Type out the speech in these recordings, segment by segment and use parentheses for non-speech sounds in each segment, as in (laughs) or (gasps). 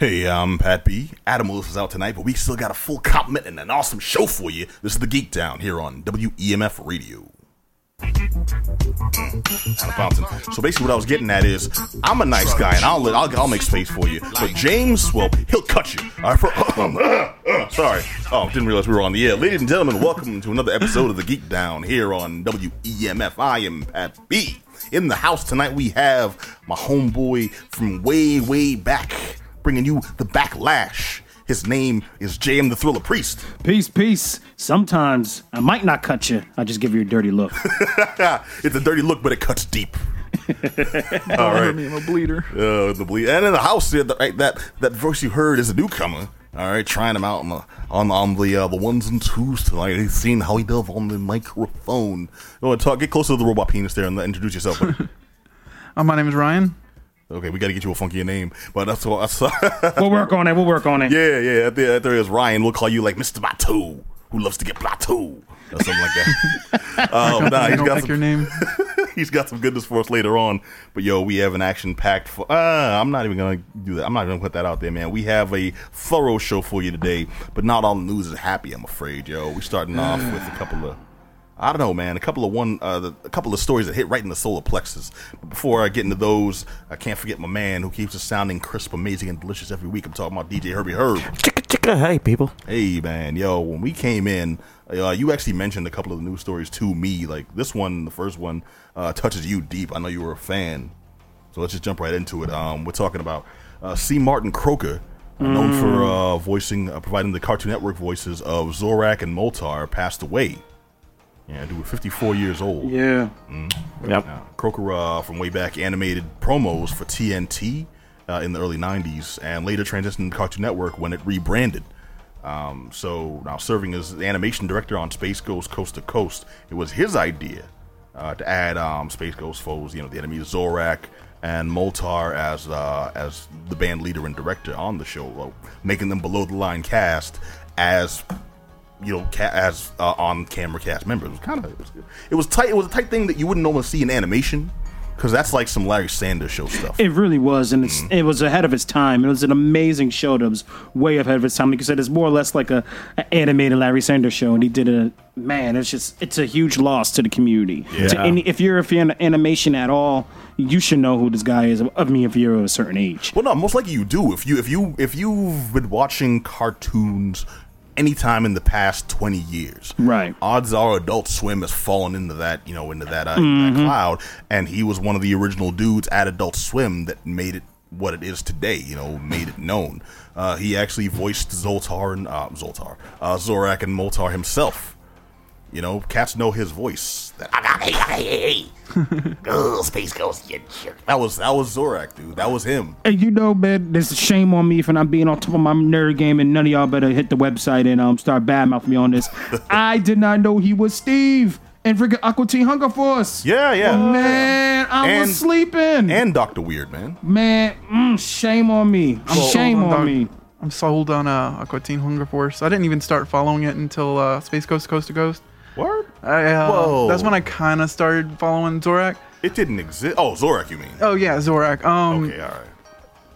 Hey, I'm Pat B. Adam Willis is out tonight, but we still got a full complement and an awesome show for you. This is the Geek Down here on WEMF Radio. So basically, what I was getting at is, I'm a nice guy, and I'll I'll, I'll make space for you. But James, well, he'll cut you. All right, for, (coughs) um, (coughs) uh, sorry. Oh, didn't realize we were on the air. Ladies and gentlemen, welcome to another episode of the Geek Down here on WEMF. I am Pat B. In the house tonight, we have my homeboy from way, way back, bringing you the backlash. His name is JM the Thriller Priest. Peace, peace. Sometimes I might not cut you. I just give you a dirty look. (laughs) it's a dirty look, but it cuts deep. (laughs) All right. me, I'm a bleeder. Uh, the bleed. And in the house, yeah, that, that that voice you heard is a newcomer. All right, trying him out on the on, on the uh, the ones and twos tonight. He's seen how he does on the microphone. You want to talk? Get closer to the robot penis there and introduce yourself. (laughs) Uh, my name is Ryan. Okay, we got to get you a funkier name, but that's what. I saw. we'll work on it. We'll work on it. yeah, yeah. There is Ryan. We'll call you like Mister Batu, who loves to get Batu or something like that. (laughs) um, nah, he's don't got like some, your name. (laughs) he's got some goodness for us later on. But yo, we have an action packed for. Uh, I'm not even gonna do that. I'm not gonna put that out there, man. We have a thorough show for you today, but not all the news is happy. I'm afraid, yo. We're starting off (sighs) with a couple of. I don't know, man. A couple of one, uh, the, a couple of stories that hit right in the solar plexus. But before I get into those, I can't forget my man who keeps us sounding crisp, amazing, and delicious every week. I'm talking about DJ Herbie Herb. Chicka chicka, hey people. Hey man, yo, when we came in, uh, you actually mentioned a couple of the news stories to me. Like this one, the first one, uh, touches you deep. I know you were a fan, so let's just jump right into it. Um, we're talking about uh, C. Martin Croker, uh, known for uh, voicing, uh, providing the Cartoon Network voices of Zorak and Moltar, passed away. Yeah, dude, 54 years old. Yeah. Yep. Uh, Croker uh, from way back animated promos for TNT uh, in the early 90s and later transitioned to Cartoon Network when it rebranded. Um, so now serving as the animation director on Space Ghost Coast to Coast, it was his idea uh, to add um, Space Ghost foes, you know, the enemy Zorak and Moltar as uh, as the band leader and director on the show, making them below the line cast as you know, ca- as uh, on camera cast members. It was kind of it was, it was tight. It was a tight thing that you wouldn't normally see in animation because that's like some Larry Sanders show stuff. It really was, and it's, it was ahead of its time. It was an amazing show that was way ahead of its time. Like you said, it's more or less like a, a animated Larry Sanders show, and he did a man. It's just it's a huge loss to the community. To Yeah. any, if you're a fan of animation at all, you should know who this guy is. Of me, if you're of a certain age. well, no, most likely you do. If you if you if you've been watching cartoons anytime in the past twenty years, Right. Odds are Adult Swim has fallen into that you know into that, uh, that cloud, and he was one of the original dudes at Adult Swim that made it what it is today. You know, made it known. Uh, he actually voiced Zoltar and uh, Zoltar, uh, Zorak and Moltar himself. You know, cats know his voice. That, (laughs) (laughs) Ugh, Space Ghost, you jerk. That was that was Zorak, dude. That was him. And you know, man, there's a shame on me for not being on top of my nerd game, and none of y'all better hit the website and um start badmouthing me on this. (laughs) I did not know he was Steve and freaking Aqua Teen Hunger Force. Yeah, yeah. Man, I And- was sleeping. And Doctor Weird, man. man, mm, shame on me. shame on on me. I'm sold on uh, Aqua Teen Hunger Force. I didn't even start following it until uh, Space Ghost Coast to Coast. Word? I, uh, Whoa. That's when I kind of started following Zorak. It didn't exist. Oh, Zorak, you mean? Oh yeah, Zorak. Um, Okay, all right.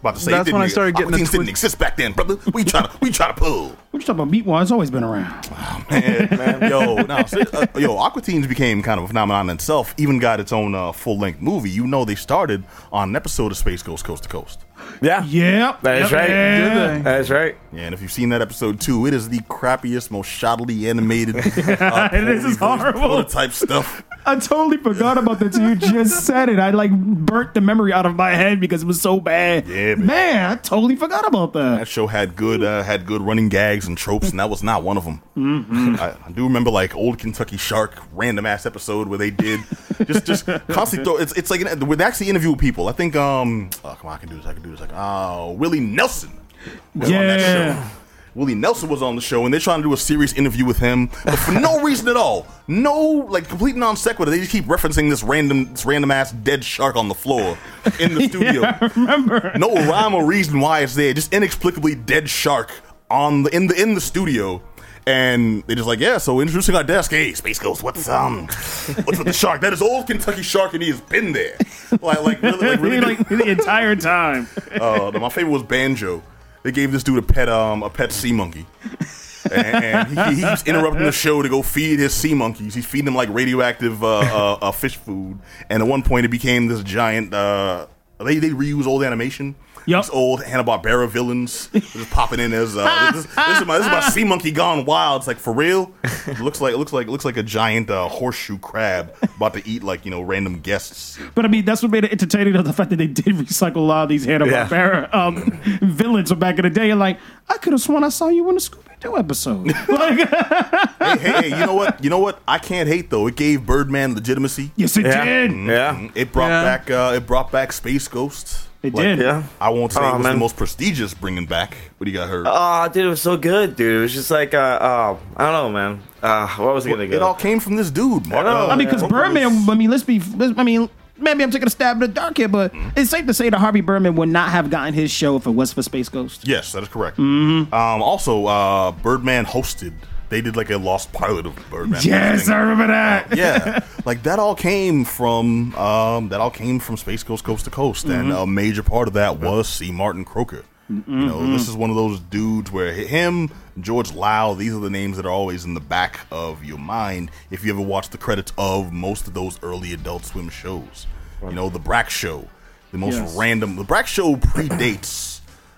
About to say, That's it when I started getting the Aqua Teens didn't exist back then, brother. We trying to we trying to pull. (laughs) What you talking about? Meatwad? It's always been around. Wow, man, man. Yo, no, so, uh, yo, Aqua Teens became kind of a phenomenon in itself. Even got its own uh, full length movie. You know, they started on an episode of Space Ghost Coast to Coast. Yeah. Yep. That is Yep, right. yeah. That's right. Yeah, and if you've seen that episode too, it is the crappiest, most shoddily animated, (laughs) uh, This is poorly voiced horrible. prototype stuff. I totally forgot about that. You just said it. I like burnt the memory out of my head because it was so bad. Yeah, man. man, I totally forgot about that. That show had good uh, had good running gags and tropes, and that was not one of them. Mm-hmm. I, I do remember like old Kentucky Shark random ass episode where they did just just constantly throw. It's it's like an, with actually interview people. I think um oh come on I can do this I can do this like oh Willie Nelson was on that Yeah. Willie Nelson was on the show, and they're trying to do a serious interview with him, but for no (laughs) reason at all. No, like complete non sequitur. They just keep referencing this random, this random ass dead shark on the floor in the (laughs) studio I remember. no rhyme or reason why it's there. Just inexplicably dead shark on the in the in the studio. And they're just like, yeah. So introducing our desk, hey, Space Ghost, what's um, what's with the shark? That is old Kentucky shark, and he has been there. Like, like really, like really. (laughs) like the entire time. uh, my favorite was Banjo. They gave this dude a pet um a pet sea monkey. and, he, he keeps interrupting the show to go feed his sea monkeys. He's feeding them like radioactive uh, uh, uh, fish food. And at one point, it became this giant. Uh, they they reuse old animation. Yup. These old Hanna Barbera villains just popping in as uh, this, this is my this is my (laughs) sea monkey gone wild. It's like for real. It looks like it looks like it looks like a giant uh, horseshoe crab about to eat like you know random guests. But I mean, that's what made it entertaining. Of the fact that they did recycle a lot of these Hanna Barbera um, villains from back in the day. And like, I could have sworn I saw you in the Scooby Doo episode. like, (laughs) hey, hey, hey, you know what? You know what? I can't hate though. It gave Birdman legitimacy. yes, it Yeah. did. Yeah. It brought Yeah. back uh, it brought back Space Ghost. It Like, did. Yeah. I won't say Oh, it was man. the most prestigious bringing back, but he got hurt. Oh, dude, it was so good, dude. It was just like, uh, uh I don't know, man. Uh, what was it gonna it all came from this dude. Mark, know. uh, I mean, because Birdman. was- I mean, let's be. Let's, I mean, maybe I'm taking a stab in the dark here, but it's safe to say that Harvey Birdman would not have gotten his show if it was for Space Ghost. Yes, that is correct. Mm-hmm. Um, also, uh, Birdman hosted. They did like a lost pilot of Birdman. (laughs) Yes. I remember that. yeah, (laughs) like that all came from um, that all came from Space Ghost Coast to Coast, and Mm-hmm. a major part of that was C. Martin Croker. You know, this is one of those dudes where him, George Lowe, these are the names that are always in the back of your mind if you ever watch the credits of most of those early Adult Swim shows. You know, the Brak Show, the most Yes. random. The Brak Show predates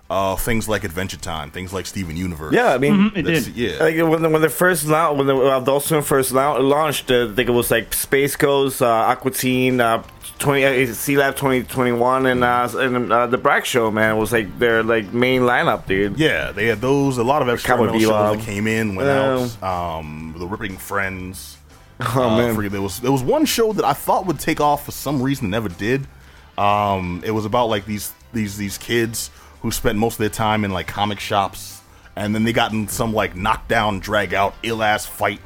uh, things like Adventure Time, things like Steven Universe. yeah, I mean, Mm-hmm, It did. yeah. Like when the, when the first lau- when the uh, Adult Swim first lau- launched, uh, I think it was like Space Ghost, uh, Aqua Teen, uh, twenty uh, Sealab twenty twenty one, and uh, and uh, the Brak Show. Man, was like their like main lineup, dude. Yeah, they had those. A lot of experimental Cowboy shows that came in, went out. Um, the Ripping Friends. (laughs) Oh Uh, man, forget- there was there was one show that I thought would take off for some reason, never did. Um, it was about like these these these kids who spent most of their time in like comic shops, and then they got in some like knockdown, drag out, ill ass fight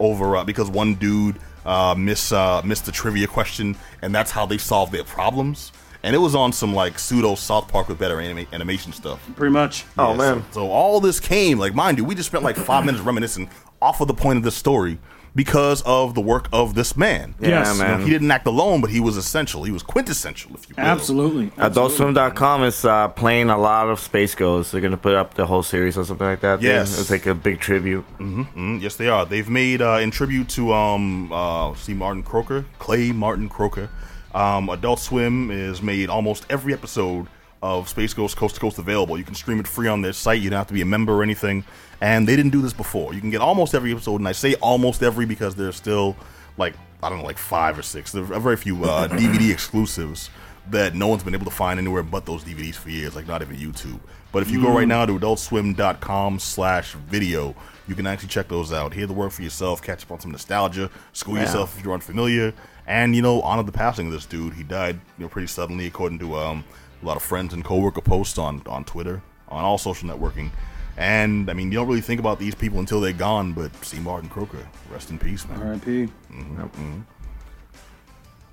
over uh, because one dude uh, miss uh, missed the trivia question, and that's how they solved their problems. And it was on some like pseudo South Park with better anima- animation stuff. Pretty much. oh Yeah, man. So, so all this came, like, mind you, we just spent like five minutes reminiscing off of the point of this story because of the work of this man. Yeah, Yes. You know, man. he didn't act alone, but he was essential. He was quintessential, if you will. Absolutely. Absolutely. AdultSwim.com is uh, playing a lot of Space Ghost. They're gonna put up the whole series or something like that. dude. Yes. it's like a big tribute. Mm, yes, they are. They've made uh, in tribute to um, uh, C. Martin Croker, Clay Martin Croker. Um, Adult Swim is made almost every episode of Space Ghost Coast to Coast available. You can stream it free on their site. You don't have to be a member or anything. And they didn't do this before. You can get almost every episode, and I say almost every because there's still like I don't know, like five or six. There are very few uh, (laughs) DVD exclusives that no one's been able to find anywhere but those DVDs for years, like not even YouTube. But if you go right now to adultswim.com slash video, you can actually check those out. Hear the work for yourself, catch up on some nostalgia, school yourself if you're unfamiliar, and you know, honor the passing of this dude. He died, you know, pretty suddenly, according to um, a lot of friends and coworker posts on on Twitter, on all social networking. And I mean, you don't really think about these people until they're gone. But C. Martin Croker, rest in peace, man. R.I.P.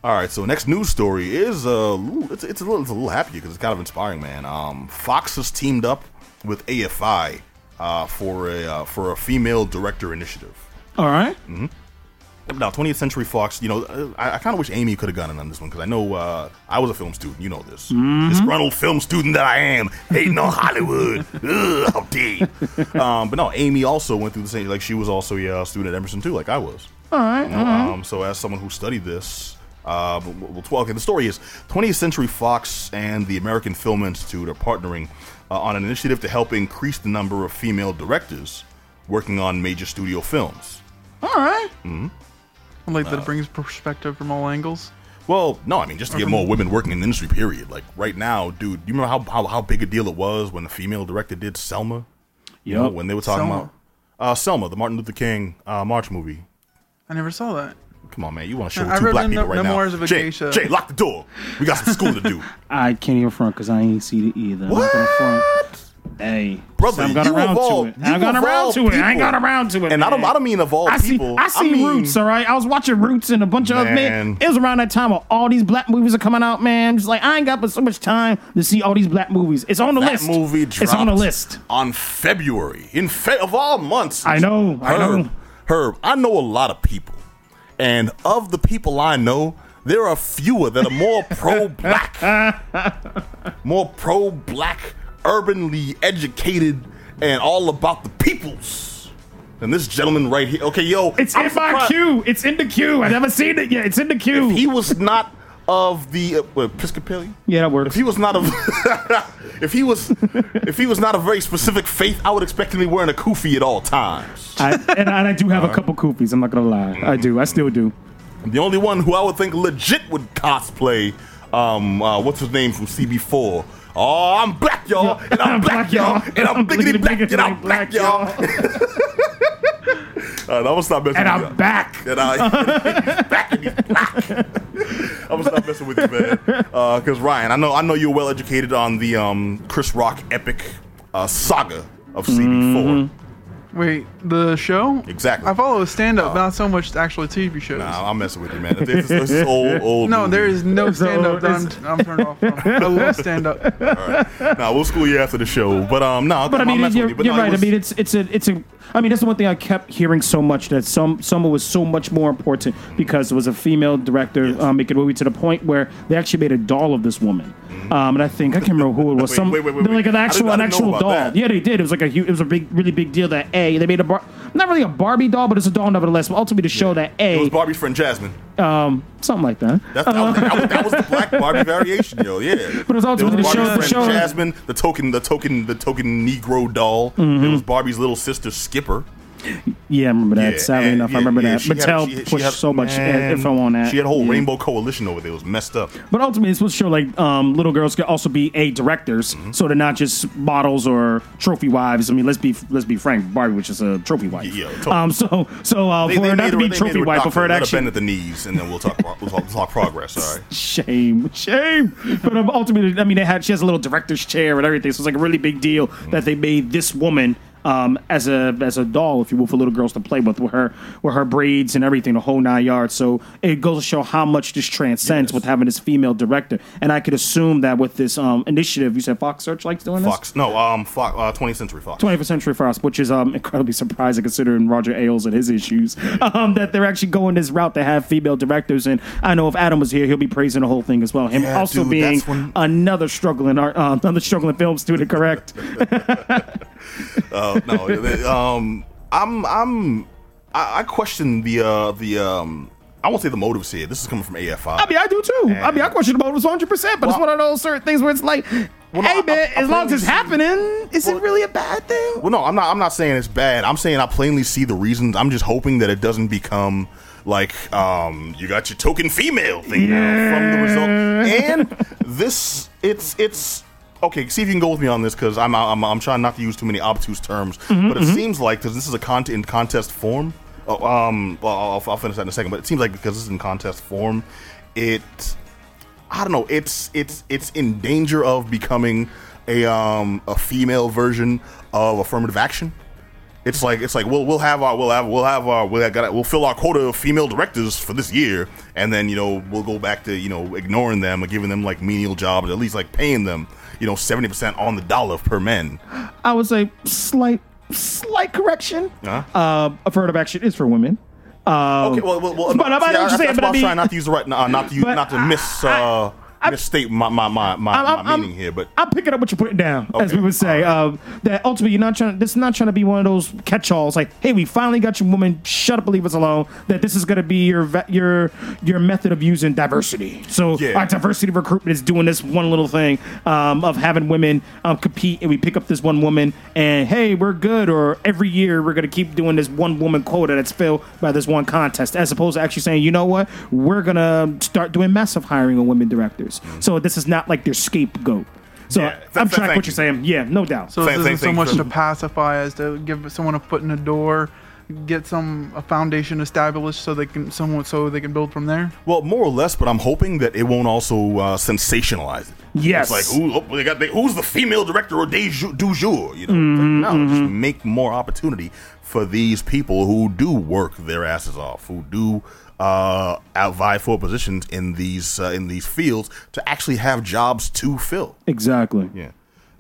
All right, so next news story is uh, it's, it's a little it's a little happy because it's kind of inspiring, man. Um, Fox has teamed up with AFI uh, for a uh, for a female director initiative. All right. Now, 20th Century Fox, you know, uh, I, I kind of wish Amy could have gotten on this one because I know uh, I was a film student. You know this. Disgruntled film student that I am, hating on Hollywood. (laughs) Ugh, how dare um, But no, Amy also went through the same, like, she was also a uh, student at Emerson too, like I was. All right. You know, um, so as someone who studied this, uh, well, okay, the story is 20th Century Fox and the American Film Institute are partnering uh, on an initiative to help increase the number of female directors working on major studio films. All right. I like Uh, that it brings perspective from all angles. Well, no, I mean just to get more women working in the industry. Period. Like right now, dude. You remember how how, how big a deal it was when the female director did Selma? You know, when they were talking Selma. about uh, Selma, the Martin Luther King uh, March movie. I never saw that. Come on, man. You want to show I two read black the people no- right Memoirs now? of a Jay, Geisha. Jay, lock the door. We got some school to do. (laughs) I can't even front because I ain't seen it either. I'm not gonna front. Hey, Brother, I'm gonna you around all- to it. I'm gonna around to it. I ain't got around to it. And I don't. I don't mean of all I see, people. I see mean, Roots, all right. I was watching Roots and a bunch of other Man. man. It was around that time where all these black movies are coming out, man. Just like I ain't got but so much time to see all these black movies. It's on the That list. movie It's on the list. on February. In fe- of all months. I know, I Herb, know. Herb, I know a lot of people, and of the people I know, there are fewer that are more pro-black, (laughs) more pro-black urbanly educated and all about the peoples. And this gentleman right here, okay, yo, It's I'm in my queue. It's in the queue. I never seen it yet. It's in the queue. He was not of the uh, Episcopalian. yeah, that works. If he was not of, (laughs) if he was, if he was not a very specific faith, I would expect him to be wearing a kufi at all times. I, and, I, and I do have a couple kufis. I'm not gonna lie. I do. I still do. The only one who I would think legit would cosplay, um, uh, what's his name from CB4? Oh, I'm black, y'all, and I'm (laughs) black, y'all, and I'm (laughs) bliggity black, and I'm black, y'all. Uh, I'm gonna stop messing And with I'm you. back. (laughs) And I, he's back and he's black. I'm gonna stop messing with you, man. Because Ryan, I know I know you're well educated on the um, Chris Rock epic uh, saga of CB4. Wait, the show? Exactly. I follow a stand-up, not so much actual TV shows. Nah, I'm messing with you, man. This, is- this is (laughs) old, old. no, movie. there is no So, stand-up that I'm, I'm turned off from. I love stand-up. (laughs) Nah, we'll school you after the show. But um, no, But I mean, messing you're, with you. But you're no, right. was- I mean, it's it's a it's a. I mean, that's the one thing I kept hearing so much that some Summer was so much more important because it was a female director um, making a movie to the point where they actually made a doll of this woman. Um, and I think I can't remember who it was. Wait, some wait, wait, wait, like an actual an actual doll. that. Yeah, they did. It was like a hu- it was a big really big deal that a they made a bar not really a Barbie doll, but it's a doll nevertheless. But ultimately to show that it was a Barbie's friend Jasmine. um something like that. That's, that, was, that, was, that was the black (laughs) Barbie variation, yo. Yeah. But it was ultimately to show- Barbie's to friend show- Jasmine, the token, the token, the token Negro doll. Mm-hmm. There was Barbie's little sister Skipper. Yeah, I remember that. Yeah, Sadly enough, yeah, I remember yeah, that. she had- Mattel she had- she pushed had- so much man, info on that. She had a whole rainbow coalition over there. It was messed up. But ultimately, it's supposed to show like um, little girls could also be a directors, Mm-hmm. so they're not just models or trophy wives. I mean, let's be let's be frank, Barbie was just a trophy wife. Yeah, totally. Um. So so uh, They, for they her not to be trophy wife, but for her to Let bend at the knees, and then we'll talk. pro- we'll talk, we'll talk progress. All right. (laughs) shame shame. But um, ultimately, I mean, they had she has a little director's chair and everything, so it's like a really big deal Mm-hmm. that they made this woman. Um, as a as a doll, if you will, for little girls to play with, with her with her braids and everything, the whole nine yards. So it goes to show how much this transcends with having this female director. And I could assume that with this um, initiative, you said Fox Searchlight's doing this. Fox. No, um, Fox, uh, 20th Century Fox. 21st Century Fox, which is um, incredibly surprising considering Roger Ailes and his issues, (laughs) um, that they're actually going this route to have female directors. And I know if Adam was here, he'll be praising the whole thing as well. Him Yeah, also dude, being when- another struggling art, uh, another struggling film student, correct? (laughs) Uh, no, um, I'm, I'm, I, I question the, uh, the, um, I won't say the motives here. This is coming from AFI. I mean, I do too. I mean, I question the motives 100, percent but it's one of those certain things where it's like, Well, hey I- man, I as long as it's see- happening, is Well- it really a bad thing? Well, no, I'm not. I'm not saying it's bad. I'm saying I plainly see the reasons. I'm just hoping that it doesn't become like um, you got your token female thing now from the result. And this, it's it's okay. See if you can go with me on this because I'm, I'm I'm trying not to use too many obtuse terms, Mm-hmm, but it seems like because this is a content in contest form. Oh, um, well, I'll, I'll finish that in a second. But it seems like because this is in contest form, it I don't know. It's it's it's in danger of becoming a um a female version of affirmative action. It's like it's like we'll we'll have our we'll have we'll have our we'll got we'll fill our quota of female directors for this year, and then you know we'll go back to you know ignoring them or giving them like menial jobs, at least like paying them you know seventy percent on the dollar per men. I would say slight, slight correction. Uh-huh. Uh, affirmative action is for women. Um, Okay, well, well, well But I- I know see, what you're that's, saying, that's but why I I was mean- trying not to use the right, uh, not to use, not to I- miss, I- uh, I- misstate my my my, my, I'm- my I'm- meaning here. But I'm picking up what you're putting down, as we would say. Um, that ultimately you're not trying. This is not trying to be one of those catch-alls. Like, hey, we finally got your woman. Shut up, leave us alone. That this is going to be your your your method of using diversity. So Yeah. our diversity recruitment is doing this one little thing um, of having women um, compete, and we pick up this one woman, and hey, we're good. Or every year we're going to keep doing this one woman quota that's filled by this one contest, as opposed to actually saying, you know what, we're going to start doing massive hiring of women directors. So this is not like their scapegoat. So Yeah, th- I'm th- tracking thank what you're saying. Yeah, no doubt. So Same- this isn't so thing much for- to pacify as to give someone a foot in the door, get some a foundation established so they can someone so they can build from there. Well, more or less, but I'm hoping that it won't also uh, sensationalize it. Yes. It's like, who, oh, they got, they, who's the female director of du jour? Du jour you know, Mm-hmm, It's like, no, just make more opportunity for these people who do work their asses off, who do uh, out vie for positions in these uh, in these fields to actually have jobs to fill. exactly. Yeah.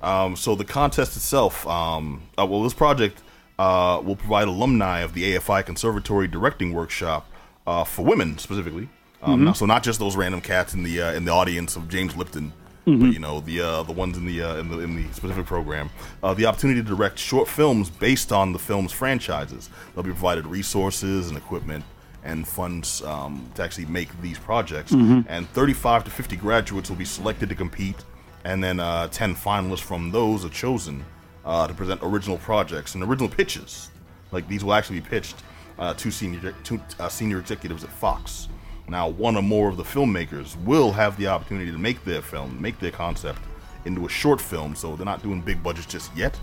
Um, so the contest itself, um, uh, well, this project uh, will provide alumni of the AFI Conservatory Directing Workshop uh, for women specifically. Um, now- so not just those random cats in the uh, in the audience of James Lipton but you know the uh, the ones in the uh, in the in the specific program, uh, the opportunity to direct short films based on the film's franchises. They'll be provided resources and equipment and funds um, to actually make these projects. And 35 to 50 graduates will be selected to compete, and then uh, 10 finalists from those are chosen uh, to present original projects and original pitches. Like these will actually be pitched uh, to senior to uh, senior executives at Fox. Now, one or more of the filmmakers will have the opportunity to make their film, make their concept into a short film. So they're not doing big budgets just yet,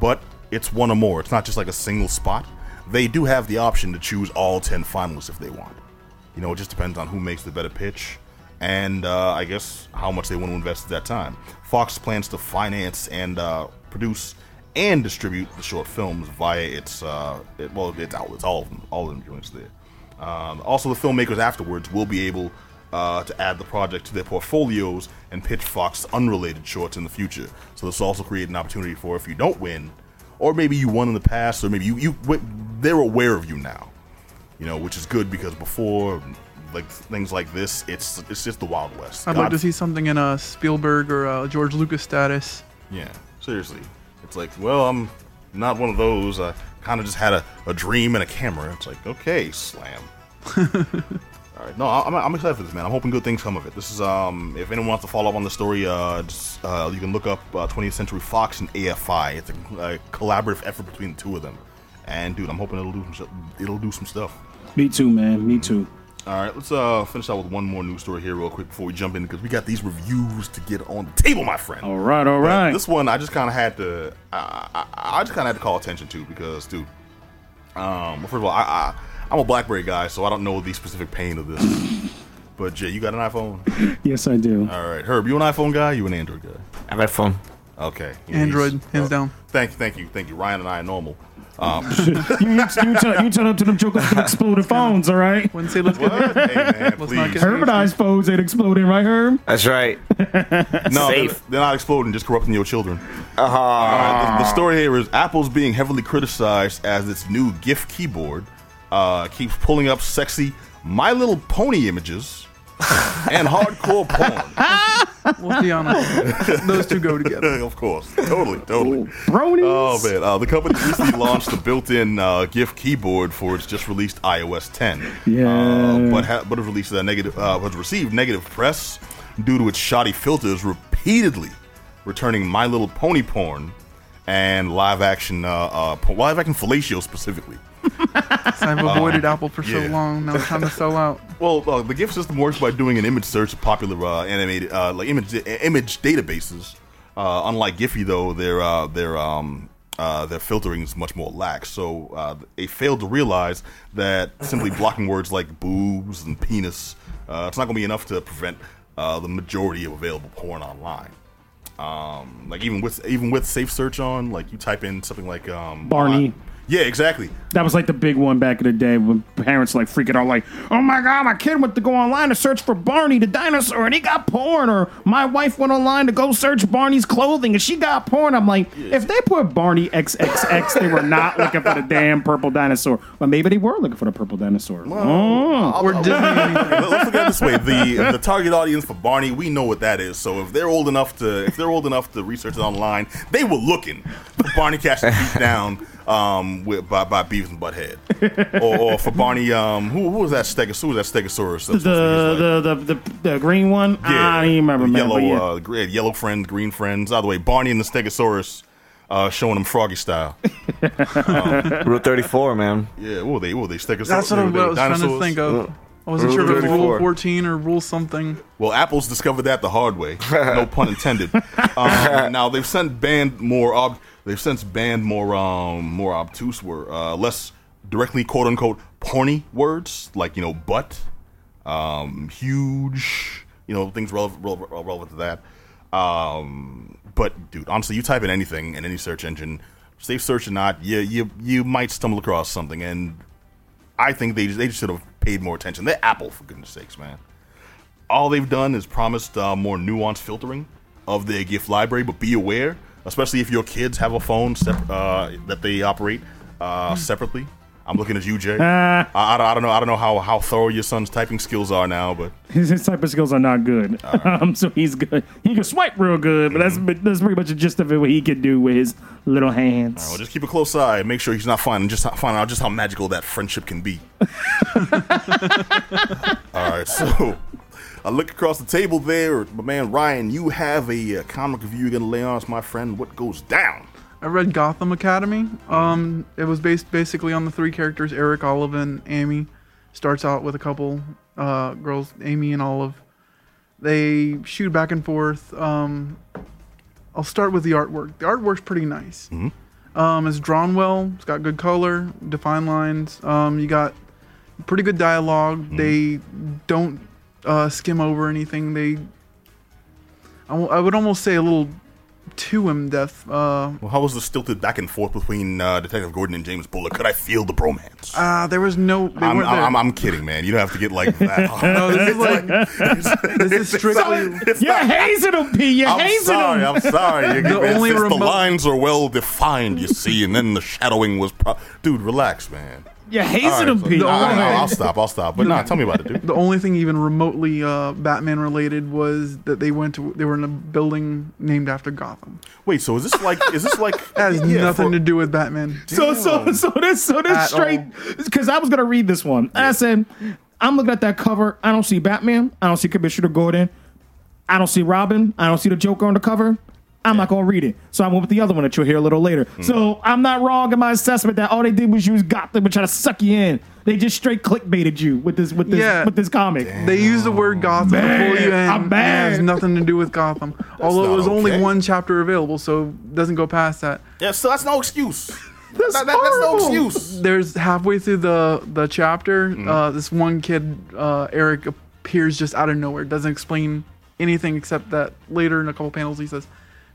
but it's one or more. It's not just like a single spot. They do have the option to choose all 10 finalists if they want. You know, it just depends on who makes the better pitch and uh, I guess how much they want to invest at that time. Fox plans to finance and uh, produce and distribute the short films via its uh, it, well, its outlets, all of them, all of them joints there. Um, also, the filmmakers afterwards will be able uh, to add the project to their portfolios and pitch Fox unrelated shorts in the future. So this will also create an opportunity for if you don't win, or maybe you won in the past, or maybe you, you they're aware of you now you know, which is good because before, like things like this, it's it's just the Wild West. I'd like to see something in a Spielberg or a George Lucas status. Yeah, seriously, it's like, well, I'm not one of those. I kind of just had a, a dream and a camera. It's like, okay, slam. (laughs) All right, no, I'm, I'm excited for this, man. I'm hoping good things come of it. This is, um, if anyone wants to follow up on the story, uh, just, uh, you can look up uh, 20th Century Fox and AFI. It's a, a collaborative effort between the two of them. And dude, I'm hoping it'll do some, sh- it'll do some stuff. Me too, man. Me too. All right, let's uh finish out with one more news story here, real quick, before we jump in, because we got these reviews to get on the table, my friend. All right, all right. But. This one, I just kind of had to, I, I, I just kind of had to call attention to because, dude. Um, first of all, I, I I'm a BlackBerry guy, so I don't know the specific pain of this. (laughs) but Jay, you got an iPhone? yes, I do. All right, Herb, you an iPhone guy? You an Android guy? I got phone. Okay, Android, hands oh, down. Thank, you, thank you, thank you. Ryan and I are normal. Um, (laughs) you, you, you, tell, you tell up to them jokers with exploding phones, all right? Wouldn't say let's get what? hey man, Let's not please. get- Herbert phones ain't exploding, right, Herb? That's right. (laughs) No, they're, they're not exploding, just corrupting your children. Uh-huh. Alright, the, the story here is Apple's being heavily criticized as its new GIF keyboard uh, keeps pulling up sexy My Little Pony images (laughs) and hardcore porn. (laughs) Let's be. Those two go together. (laughs) of course, totally, totally. Bronies. Oh man, uh, the company recently launched a built-in uh, GIF keyboard for its just released iOS 10. Yeah. uh, but ha- but it released a negative, uh, has received negative press due to its shoddy filters repeatedly returning My Little Pony porn and live-action, uh, uh, live-action fellatio specifically. (laughs) I've avoided Apple for so yeah. long. Now I'm trying to sell out. (laughs) Well, uh, the GIF system works by doing an image search of popular uh, animated uh, like image image databases. Uh, unlike Giphy, though, their uh, their um, uh, their filtering is much more lax. So uh, they failed to realize that simply (laughs) blocking words like boobs and penis, uh, it's not going to be enough to prevent uh, the majority of available porn online. Um, like even with even with safe search on, like you type in something like um, Barney. Yeah, exactly. That was like the big one back in the day when parents like freaking out, like, "Oh my god, my kid went to go online to search for Barney the dinosaur, and he got porn." Or my wife went online to go search Barney's clothing, and she got porn. I'm like, if they put Barney XXX, they were not (laughs) looking for the damn purple dinosaur. But maybe they were looking for the purple dinosaur. oh. Or Disney. Let's look at it this way: the (laughs) the target audience for Barney, we know what that is. So if they're old enough to, if they're old enough to research it online, they were looking for Barney catching beat down um, with, by by Beavis and Butthead, (laughs) or, or for Barney. Um, who, who was that Stegosaurus? Who was that Stegosaurus? That was supposed to be his, like- The, the, the, the green one? Yeah, I don't even remember, the man. yellow, but yeah. uh, gre- yellow friends, green friends. By the way, Barney and the Stegosaurus. Uh, showing them froggy style. (laughs) Rule 34, man. Yeah, what were they? What were they? Stegosaurus. That's what I they were was trying to think of. I wasn't Rule sure if it was Rule 14 or Rule something. Well, Apple's discovered that the hard way. No (laughs) pun intended. Um, now they've since banned more. Ob- they've since banned more, um, more obtuse word, uh, less directly quote unquote porny words like you know butt, um, huge, you know things relevant, relevant, relevant to that. Um, but dude, honestly, you type in anything in any search engine, safe search or not, you you you might stumble across something, and I think they they should have paid more attention. They're Apple for goodness sakes, man all they've done is promised uh, more nuanced filtering of their GIF library, but be aware, especially if your kids have a phone sep- uh, that they operate uh, separately. I'm looking at you, Jay. Uh, I, I, don't- I don't know. I don't know how, how thorough your son's typing skills are now, but (laughs) his, his type of skills are not good. (laughs) Um, so he's good. He can swipe real good, but that's that's pretty much the gist of it. What he can do with his little hands. well, just keep a close eye. and Make sure he's not finding just finding out just how magical that friendship can be. (laughs) All right, so I look across the table there, my man Ryan. You have a, uh comic review you're gonna lay on us, my friend. What goes down? I read Gotham Academy. Um, it was based basically on the three characters Eric, Olive, and Amy. Starts out with a couple uh, girls, Amy and Olive. They shoot back and forth. Um, I'll start with the artwork. The artwork's pretty nice. Hmm. Um, it's drawn well. It's got good color, defined lines. Um, you got pretty good dialog They don't uh, skim over anything. They, I w- I would almost say a little too in depth. Uh, Well, how was the stilted back and forth between uh, Detective Gordon and James Bullock? Could I feel the bromance? uh, there was no. They I'm, weren't there. I'm, I'm kidding, man. You don't have to get like that. (laughs) no, this is like this is strictly. It's You're not- hazing him, P. You're I'm hazing sorry. him. I'm sorry. You- The only it's- the lines are well defined, you see, and then the shadowing was. Pro- dude, relax, man. You're hazing All right, him, so- P. I- I- only- I'll (laughs) stop. I'll stop. But nah, tell me about it, dude. The only thing even remotely uh, Batman related was that they went to they were in a building named after Gotham. Wait, so is this like? Is this like? (laughs) That has yeah, nothing for- to do with Batman. So so so this so this At straight because I was gonna read this one. And I said, I'm looking at that cover. I don't see Batman. I don't see Commissioner Gordon. I don't see Robin. I don't see the Joker on the cover. I'm not gonna read it. So I went with the other one that you'll hear a little later. Hmm. So I'm not wrong in my assessment that all they did was use Gotham and try to suck you in. They just straight clickbaited you with this with this Yeah. with this comic. They used the word Gotham to pull you in. I'm bad. It has nothing to do with Gotham. Although not it was only one chapter available, so it doesn't go past that. Yeah, so that's no excuse. (laughs) That's That- that- that's no excuse. There's halfway through the the chapter, Mm-hmm. uh, this one kid, uh, Eric, appears just out of nowhere. Doesn't explain anything except that later in a couple panels he says,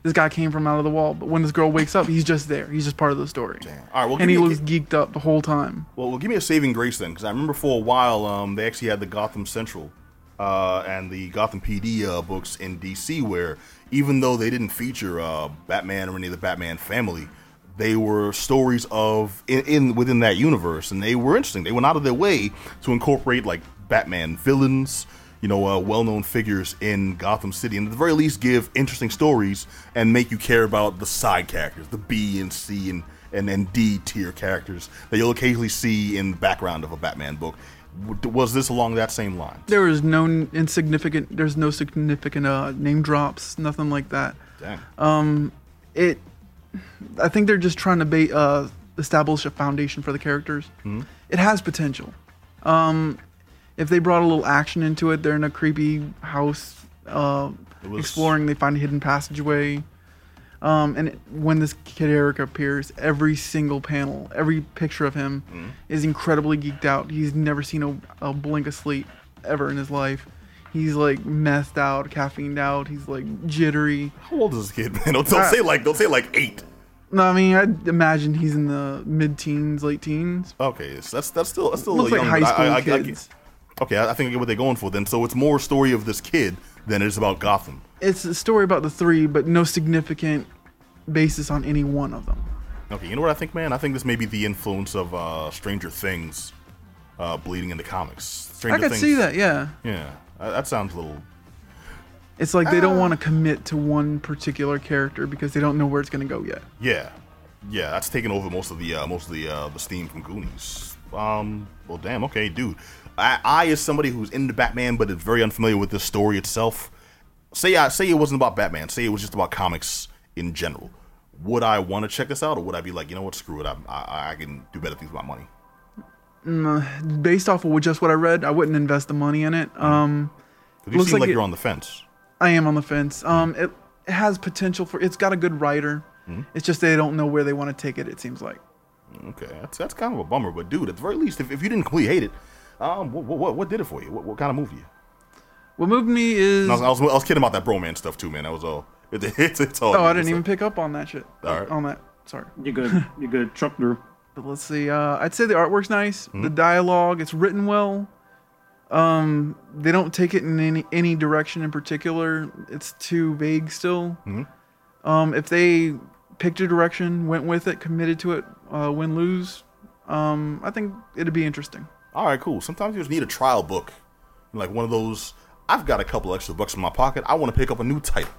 "This guy came from out of the wall." But when this girl wakes up, he's just there. He's just part of the story. All right, well, and he looks geeked up the whole time. Well, well, give me a saving grace then, because I remember for a while um, they actually had the Gotham Central uh, and the Gotham PD uh, books in DC, where even though they didn't feature uh, Batman or any of the Batman family, they were stories of in, in within that universe, and they were interesting. They went out of their way to incorporate like Batman villains, you know, uh, well-known figures in Gotham City, and at the very least give interesting stories and make you care about the side characters, the B and C and and, and D tier characters that you'll occasionally see in the background of a Batman book. Was this along that same line? There is no insignificant. There's no significant uh, name drops. Nothing like that. Dang. It. I think they're just trying to ba- uh, establish a foundation for the characters. Hmm? It has potential. Um, if they brought a little action into it, they're in a creepy house, uh, was- exploring. They find a hidden passageway. Um, and it, when this kid Eric appears, every single panel, every picture of him Hmm? is incredibly geeked out. He's never seen a, a blink of sleep ever in his life. He's like messed out, caffeined out. He's like jittery. How old is this kid, man? Don't, don't Uh, say like don't say like eight. No, I mean, I'd imagine he's in the mid-teens, late teens. Okay, so that's that's still that's still Looks a like young, high I- school I- I kids. Okay, I I think I get what they're going for then. So it's more a story of this kid than it is about Gotham. It's a story about the three, but no significant basis on any one of them. Okay, you know what I think, man? I think this may be the influence of uh, Stranger Things uh, bleeding into the comics. Stranger I could Things, see that, yeah. Yeah, uh, that sounds a little. It's like they don't Ah. want to commit to one particular character because they don't know where it's going to go yet. Yeah, yeah, that's taken over most of the uh, most of the uh, the steam from Goonies. Um, well, damn, okay, dude. I, I as somebody who's into Batman but is very unfamiliar with the story itself. Say I say it wasn't about Batman. Say it was just about comics in general. Would I want to check this out, or would I be like, you know what, screw it, I, I, I can do better things with my money? Based off of just what I read, I wouldn't invest the money in it. Um, 'Cause you Looks seem like, like it- you're on the fence. I am on the fence. Um, it, it has potential for. It's got a good writer. Mm-hmm. It's just they don't know where they want to take it. It seems like. Okay, that's that's kind of a bummer. But dude, at the very least, if, if you didn't completely hate it, um, what, what what did it for you? What, what kind of movie? What moved me is. And I was, I was I was kidding about that bromance stuff too, man. That was all. (laughs) It, it's it's all. oh, I didn't even pick up on that shit. All right. On that. Sorry. You're good? You're good? (laughs) Truck through. But let's see. Uh, I'd say the artwork's nice. Hmm? The dialogue, it's written well. Um, they don't take it in any any direction in particular. It's too vague still. Hmm? Um, if they picked a direction, went with it, committed to it, uh, win lose, Um, I think it'd be interesting. All right, cool. Sometimes you just need a trial book, like one of those. I've got a couple extra bucks in my pocket. I want to pick up a new title,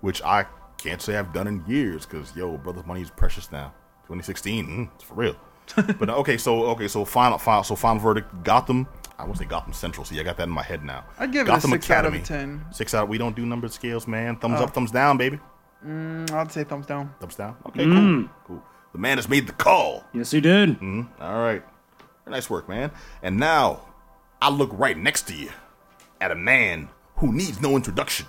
which I can't say I've done in years because yo, brother's money is precious now. 2016, mm, it's for real. (laughs) but okay, so okay, so final, final, so final verdict. Gotham. I won't say Gotham Central. See, I got that in my head now. I'd give it a Gotham six out of Academy. 10. Six out. We don't do numbered scales, man. Thumbs Oh. up, thumbs down, baby. Mm, I'd say thumbs down. Thumbs down. Okay, cool, cool. The man has made the call. Yes, he did. All right. Nice work, man. And now I look right next to you at a man who needs no introduction.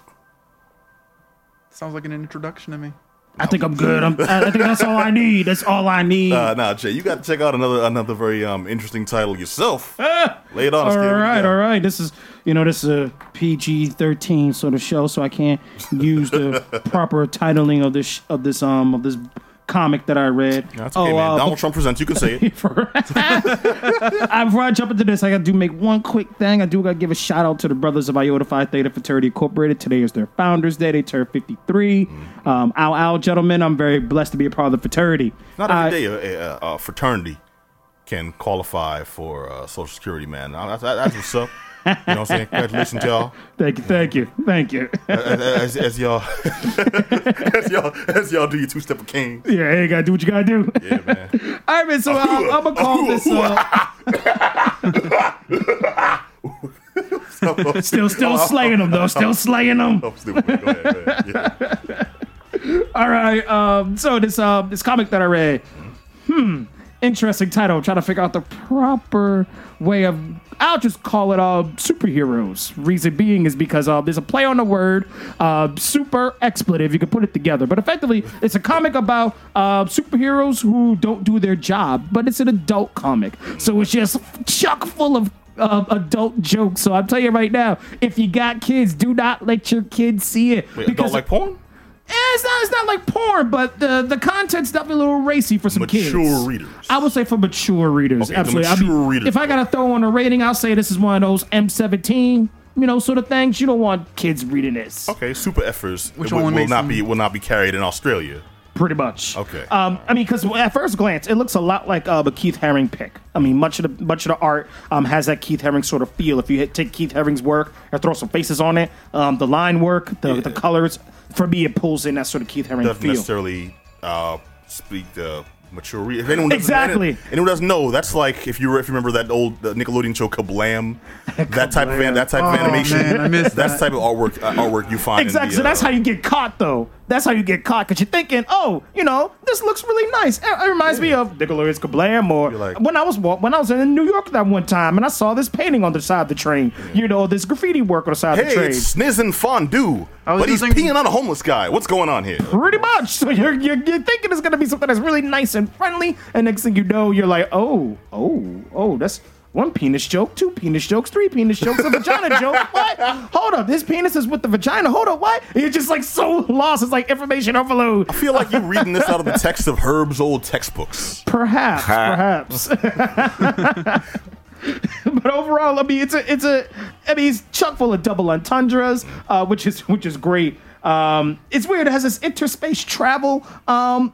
Sounds like an introduction to me. I think I'm good. I'm, I I think that's all I need. That's all I need. (laughs) Uh, nah, Jay, you got to check out another another very um interesting title yourself. (laughs) Lay it on us, all kid. right, Yeah. all right. This is, you know, this is a PG-13 sort of show, so I can't use the (laughs) proper titling of this of this um of this comic that I read. That's okay, man. uh, Donald Trump presents. You can say it. (laughs) Uh, before I jump into this, I got to do make one quick thing. I do got to give a shout out to the brothers of Iota Phi Theta Fraternity Incorporated. Today is their Founders Day. They turned 53. Um, ow, ow, gentlemen. I'm very blessed to be a part of the fraternity. Not Uh, every day a, a, a fraternity can qualify for uh, Social Security, man. That's, that's what's up. You know what I'm saying? Congratulations, y'all. Thank you, thank you, thank you. As, as, as y'all, (laughs) as y'all, as y'all do your two step of cane. yeah, hey, you gotta do what you gotta do. Yeah, man. (laughs) All right, man. So um, I'm gonna call this. Uh, (laughs) still, still slaying them though. Still slaying them. Oh, stupid. man. Go ahead. Yeah. All right. Um. So this um this comic that I read. Hmm. Interesting title. I'm trying to figure out the proper way of. I'll just call it uh superheroes. Reason being is because uh, there's a play on the word uh, super expletive. You can put it together, but effectively it's a comic about uh, superheroes who don't do their job. But it's an adult comic, so it's just chock full of uh, adult jokes. So I'm telling you right now, if you got kids, do not let your kids see it Wait, adult like porn? Eh, it's not. It's not like porn, but the the content's definitely a little racy for some kids. Mature readers. I would say for mature readers, Okay, the absolutely. I mature mean, readers, if I gotta throw on a rating, I'll say this is one of those M17, you know, sort of things. You don't want kids reading this, Okay, super effers Which will, one will makes not them- be will not be carried in Australia. Pretty much. Okay. Um, I mean, because at first glance, it looks a lot like uh, a Keith Haring pick. I mean, much of the much of the art um, has that Keith Haring sort of feel. If you hit, take Keith Haring's work and throw some faces on it, um, the line work, the, the colors, for me, it pulls in that sort of Keith Haring Doesn't feel. necessarily uh, speak the mature reader. If anyone doesn't, Exactly. Anyone, anyone doesn't know, that's like if you if you remember that old uh, Nickelodeon show Kablam, (laughs) that type of an- that type of Oh, animation. man, I missed that's the that. type of artwork uh, artwork you find. Exactly. In the, so that's uh, how you get caught, though. That's how you get caught because you're thinking, oh, you know, this looks really nice. It, it reminds me of Nickelodeon's Kablam, or like- when I was when I was in New York that one time and I saw this painting on the side of the train. You know, this graffiti work on the side of the Hey, train. it's Sniz and Fondue, but he's thinking- peeing on a homeless guy. What's going on here? Pretty much. So you're, you're you're thinking it's gonna be something that's really nice and friendly, and next thing you know, you're like, oh, oh, oh, that's. One penis joke, two penis jokes, three penis jokes, a vagina (laughs) joke. What? Hold up, this penis is with the vagina. Hold up, what? You're just like so lost. It's like information overload. I feel like you're reading this out of the (laughs) text of Herb's old textbooks. Perhaps, perhaps. (laughs) but overall, I mean, it's a, it's a, I mean, it's chock full of double entendres, uh, which is, which is great. Um, it's weird. It has this interspace travel um,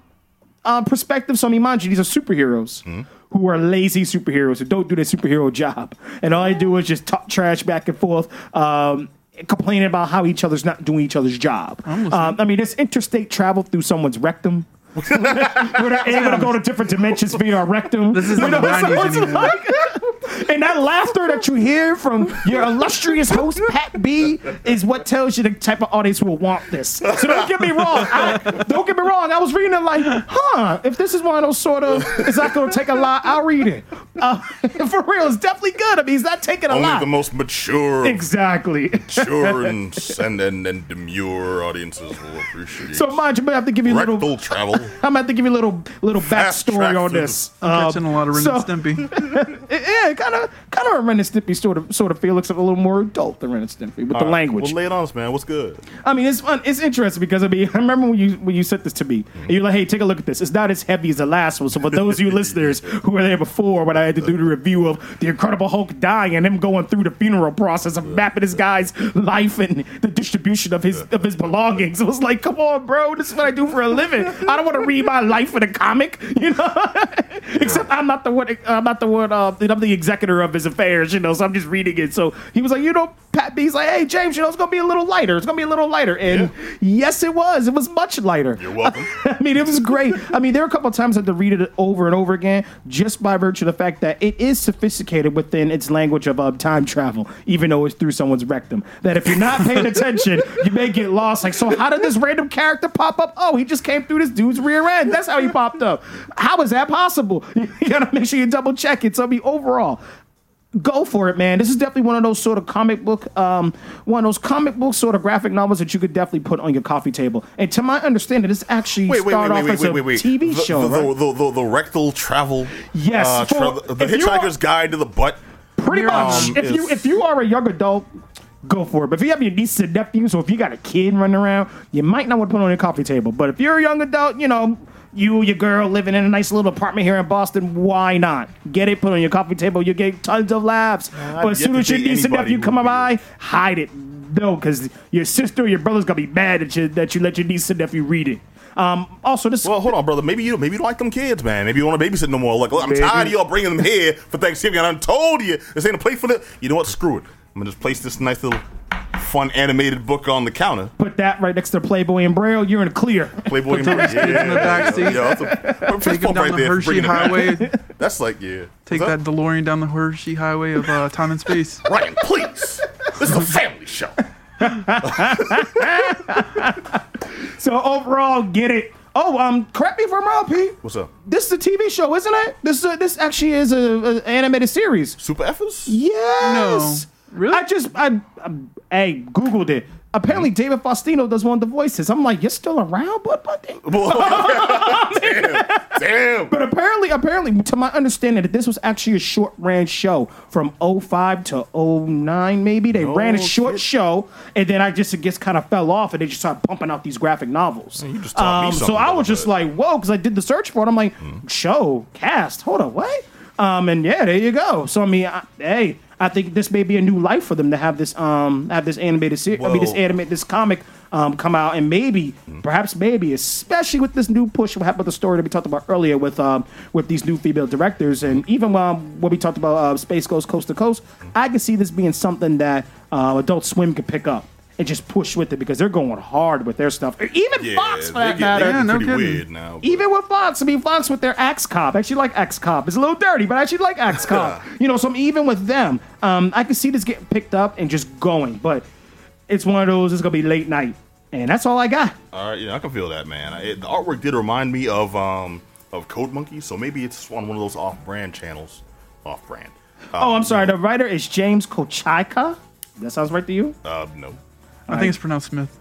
uh, perspective. So I mean, mind you, these are superheroes. Who are lazy superheroes who don't do their superhero job, and all they do is just talk trash back and forth, um, complaining about how each other's not doing each other's job. Um, I mean, this interstate travel through someone's rectum. Where they're able to go to different dimensions via our rectum. This isn't You know, the 90s (laughs) so it's like- and that laughter that you hear from your illustrious host Pat B is what tells you the type of audience will want this. So don't get me wrong. I, don't get me wrong. I was reading it like, huh? If this is one of those sort of, it's not going to take a lot. I'll read it. Uh, (laughs) for real, it's definitely good. I mean, it's not taking a lot? Only the most mature, exactly. mature and, and, and and demure audiences will appreciate. It. So mind you, I'm gonna have to give you a little. rectal travel. (laughs) I'm gonna have to give you a little little Fast backstory on this. the- Um, Catching a lot of Ren so- and Stimpy. (laughs) yeah, kind of, kind of a Ren and Stimpy sort of, sort of feel. Looks a little more adult than Ren and Stimpy with the All right, language. Well, lay it on us, man. What's good? I mean, it's fun. It's interesting because I mean, I remember when you when you sent this to me, and you're like, "Hey, take a look at this. It's not as heavy as the last one." So for those of you (laughs) listeners who were there before, when I had to do the review of the Incredible Hulk dying and him going through the funeral process of mapping this guy's life and the distribution of his of his belongings. It was like, come on, bro, this is what I do for a living. I don't want to read my life in a comic, (laughs) you know. (laughs) Except I'm not the one. I'm not the one. Uh, I'm the executor of his affairs, you know. So I'm just reading it. So he was like, you know, Pat B's like, hey James, you know, it's gonna be a little lighter. It's gonna be a little lighter, and yes, it was. It was much lighter. You're welcome. (laughs) I mean, it was great. I mean, there were a couple of times I had to read it over and over again, just by virtue of the fact that it is sophisticated within its language of uh, time travel, even though it's through someone's rectum. That if you're not paying attention, (laughs) you may get lost. Like, so how did this random character pop up? Oh, he just came through this dude's rear end. That's how he popped up. How is that possible? (laughs) You gotta make sure you double check it. So, I mean, overall, go for it, man. This is definitely one of those sort of comic book, um, one of those comic book sort of graphic novels that you could definitely put on your coffee table. And to my understanding, this actually Wait, wait, started wait, off wait, as wait, a wait. TV the, show, the, right? the, the, the rectal travel. Yes, uh, tra- the Hitchhiker's are- Guide to the Butt. Pretty much. Um, if you if you are a young adult, go for it. But if you have your nieces and nephews, or if you got a kid running around, you might not want to put it on your coffee table. But if you're a young adult, you know. You, your girl, living in a nice little apartment here in Boston. Why not get it? Put it on your coffee table. You get tons of laughs. but as soon as your niece and nephew come by, hide it. No, because your sister or your brother's gonna be mad at you that you let your niece and nephew read it. Um, also, this Well, hold on, brother. Maybe you maybe you don't like them kids, man. Maybe you want to babysit no more. Like, look, I'm tired of y'all bringing them here for Thanksgiving. I done told you this ain't a place for the. You know what? Screw it. I'm gonna just place this nice little fun animated book on the counter. put that right next to Playboy and Braille. You're in the clear. Playboy and Braille. kids in the back seat. Yeah, that's a, Take them down the Hershey Highway. (laughs) That's like yeah. Take What's that DeLorean down the Hershey Highway of uh, time and space. (laughs) Ryan, please. This is a family show. (laughs) So overall, get it. Oh, um, correct me if I'm wrong, Pete. What's up? This is a TV show, isn't it? This is a, this actually is a, a animated series. Super Effers? Yes. No. Really? I just I, I hey googled it. Apparently, David Faustino does one of the voices. I'm like, you're still around, but but. (laughs) Damn. Damn. But apparently, apparently, to my understanding, that this was actually a short ran show from 05 to 09, maybe. They ran a short shit. show, and then I just, it just kind of fell off, and they just started pumping out these graphic novels. you just taught me um, so something I about was just that. like, whoa, because I did the search for it. I'm like, show, cast, hold on, what? Um, and yeah, there you go. So, I mean, I, hey, I think this may be a new life for them to have this, um, have this animated series, I mean, this animated, this comic um, come out, and maybe, perhaps, maybe, especially with this new push, what happened with the story that we talked about earlier with um, with these new female directors, and even um, when we talked about uh, Space Ghost Coast to Coast, I can see this being something that uh, Adult Swim could pick up and just push with it because they're going hard with their stuff. Even Yeah, Fox, for they that get, matter. they Yeah, get no pretty kidding. weird now. but- Even with Fox, I mean Fox with their Axe Cop. I actually like Axe Cop. It's a little dirty, but I actually like Axe Cop. (laughs) you know, so even with them, um, I can see this getting picked up and just going. But it's one of those. It's gonna be late night, and that's all I got. All right, yeah, I can feel that, man. It, the artwork did remind me of um of Code Monkey, so maybe it's on one of those off-brand channels. Off-brand. oh, I'm sorry. The writer is James Kochalka. That sounds right to you? Uh, no. I think it's pronounced Smith.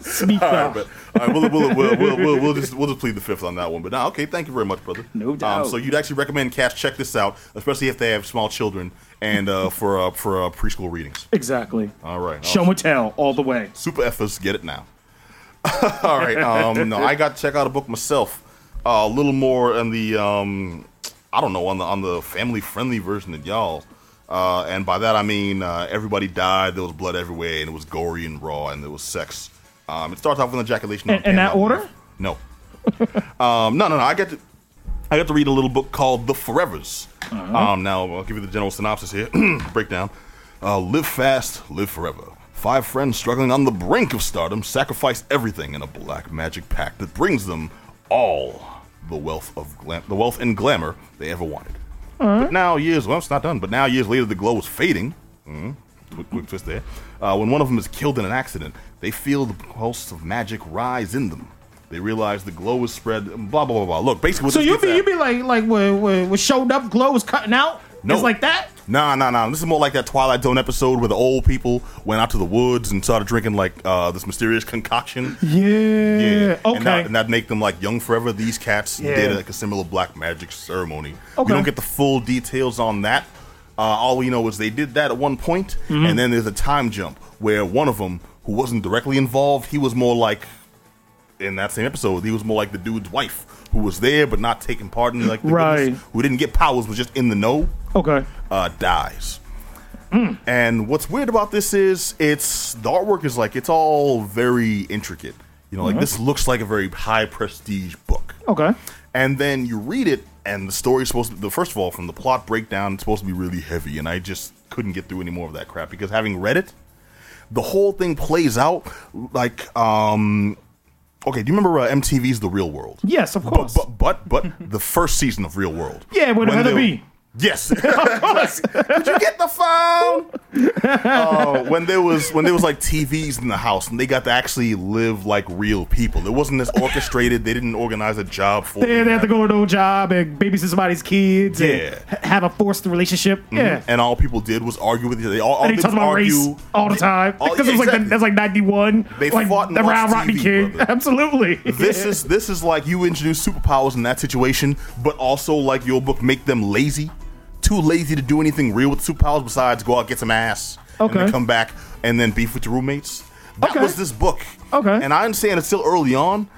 Speak All up. right, but all right, we'll, we'll, we'll, we'll, we'll, we'll just we'll just plead the fifth on that one. But now, okay, thank you very much, brother. No doubt. Um, so you'd actually recommend cats check this out, especially if they have small children and uh, for uh, for uh, preschool readings. Exactly. All right, Show and tell all the way. Super Effers, get it now. (laughs) All right. Um, no, I got to check out a book myself. Uh, a little more on the um, I don't know on the on the family friendly version than y'all. Uh, and by that I mean uh, everybody died. There was blood everywhere, and it was gory and raw, and there was sex. Um, it starts off with an ejaculation. In- in that order? No. um, no, no, no. I get to. I got to read a little book called The Forevers. Um, now I'll give you the general synopsis here, (clears throat) breakdown. Uh, live fast, live forever. Five friends struggling on the brink of stardom sacrifice everything in a black magic pact that brings them all the wealth of glam- the wealth and glamour they ever wanted. But now years well, it's not done. But now years later, the glow is fading. Mm, quick, quick twist there. Uh, when one of them is killed in an accident, they feel the pulse of magic rise in them. They realize the glow is spread. Blah blah blah blah. Look, basically, So you be you be like like when when, when showed up glow was cutting out. No. It's like that. Nah, nah, nah. This is more like that Twilight Zone episode where the old people went out to the woods and started drinking like uh, this mysterious concoction. Yeah. Yeah. Okay. that, and that make them like young forever. These cats Yeah. did like a similar black magic ceremony. Okay. We don't get the full details on that. Uh, all we know is they did that at one point, Mm-hmm. and then there's a time jump where one of them, who wasn't directly involved, he was more like in that same episode, he was more like the dude's wife who was there but not taking part in like the Right. goodness, who didn't get powers, was just in the know Okay. uh, dies. And what's weird about this is it's the artwork is like it's all very intricate. You know, like this looks like a very high prestige book. Okay. And then you read it, and the story's supposed to. The first of all, from the plot breakdown, it's supposed to be really heavy, and I just couldn't get through any more of that crap because having read it, the whole thing plays out like. um Okay, do you remember uh, MTV's The Real World? Yes, of course. but but, but (laughs) the first season of Real World. yeah, When Heather B. Yes. (laughs) (laughs) Did you get the phone? Uh, when there was when there was like TVs in the house and they got to actually live like real people. It wasn't as orchestrated. They didn't organize a job for They, them. they have to go to a job and babysit somebody's kids Yeah. and have a forced relationship. Yeah. And all people did was argue with each other. They all, all And he they talks about argue, race all the time all- because it was like that's like ninety one. They like fought and around Rodney TV, King. brother. (laughs) Absolutely. This is this is like you introduce superpowers in that situation, but also like your book make them lazy, too lazy to do anything real with superpowers besides go out get some ass and Okay. then come back and then beef with your roommates. That Okay. was this book. Okay. Mm-hmm. and I understand it's still early on,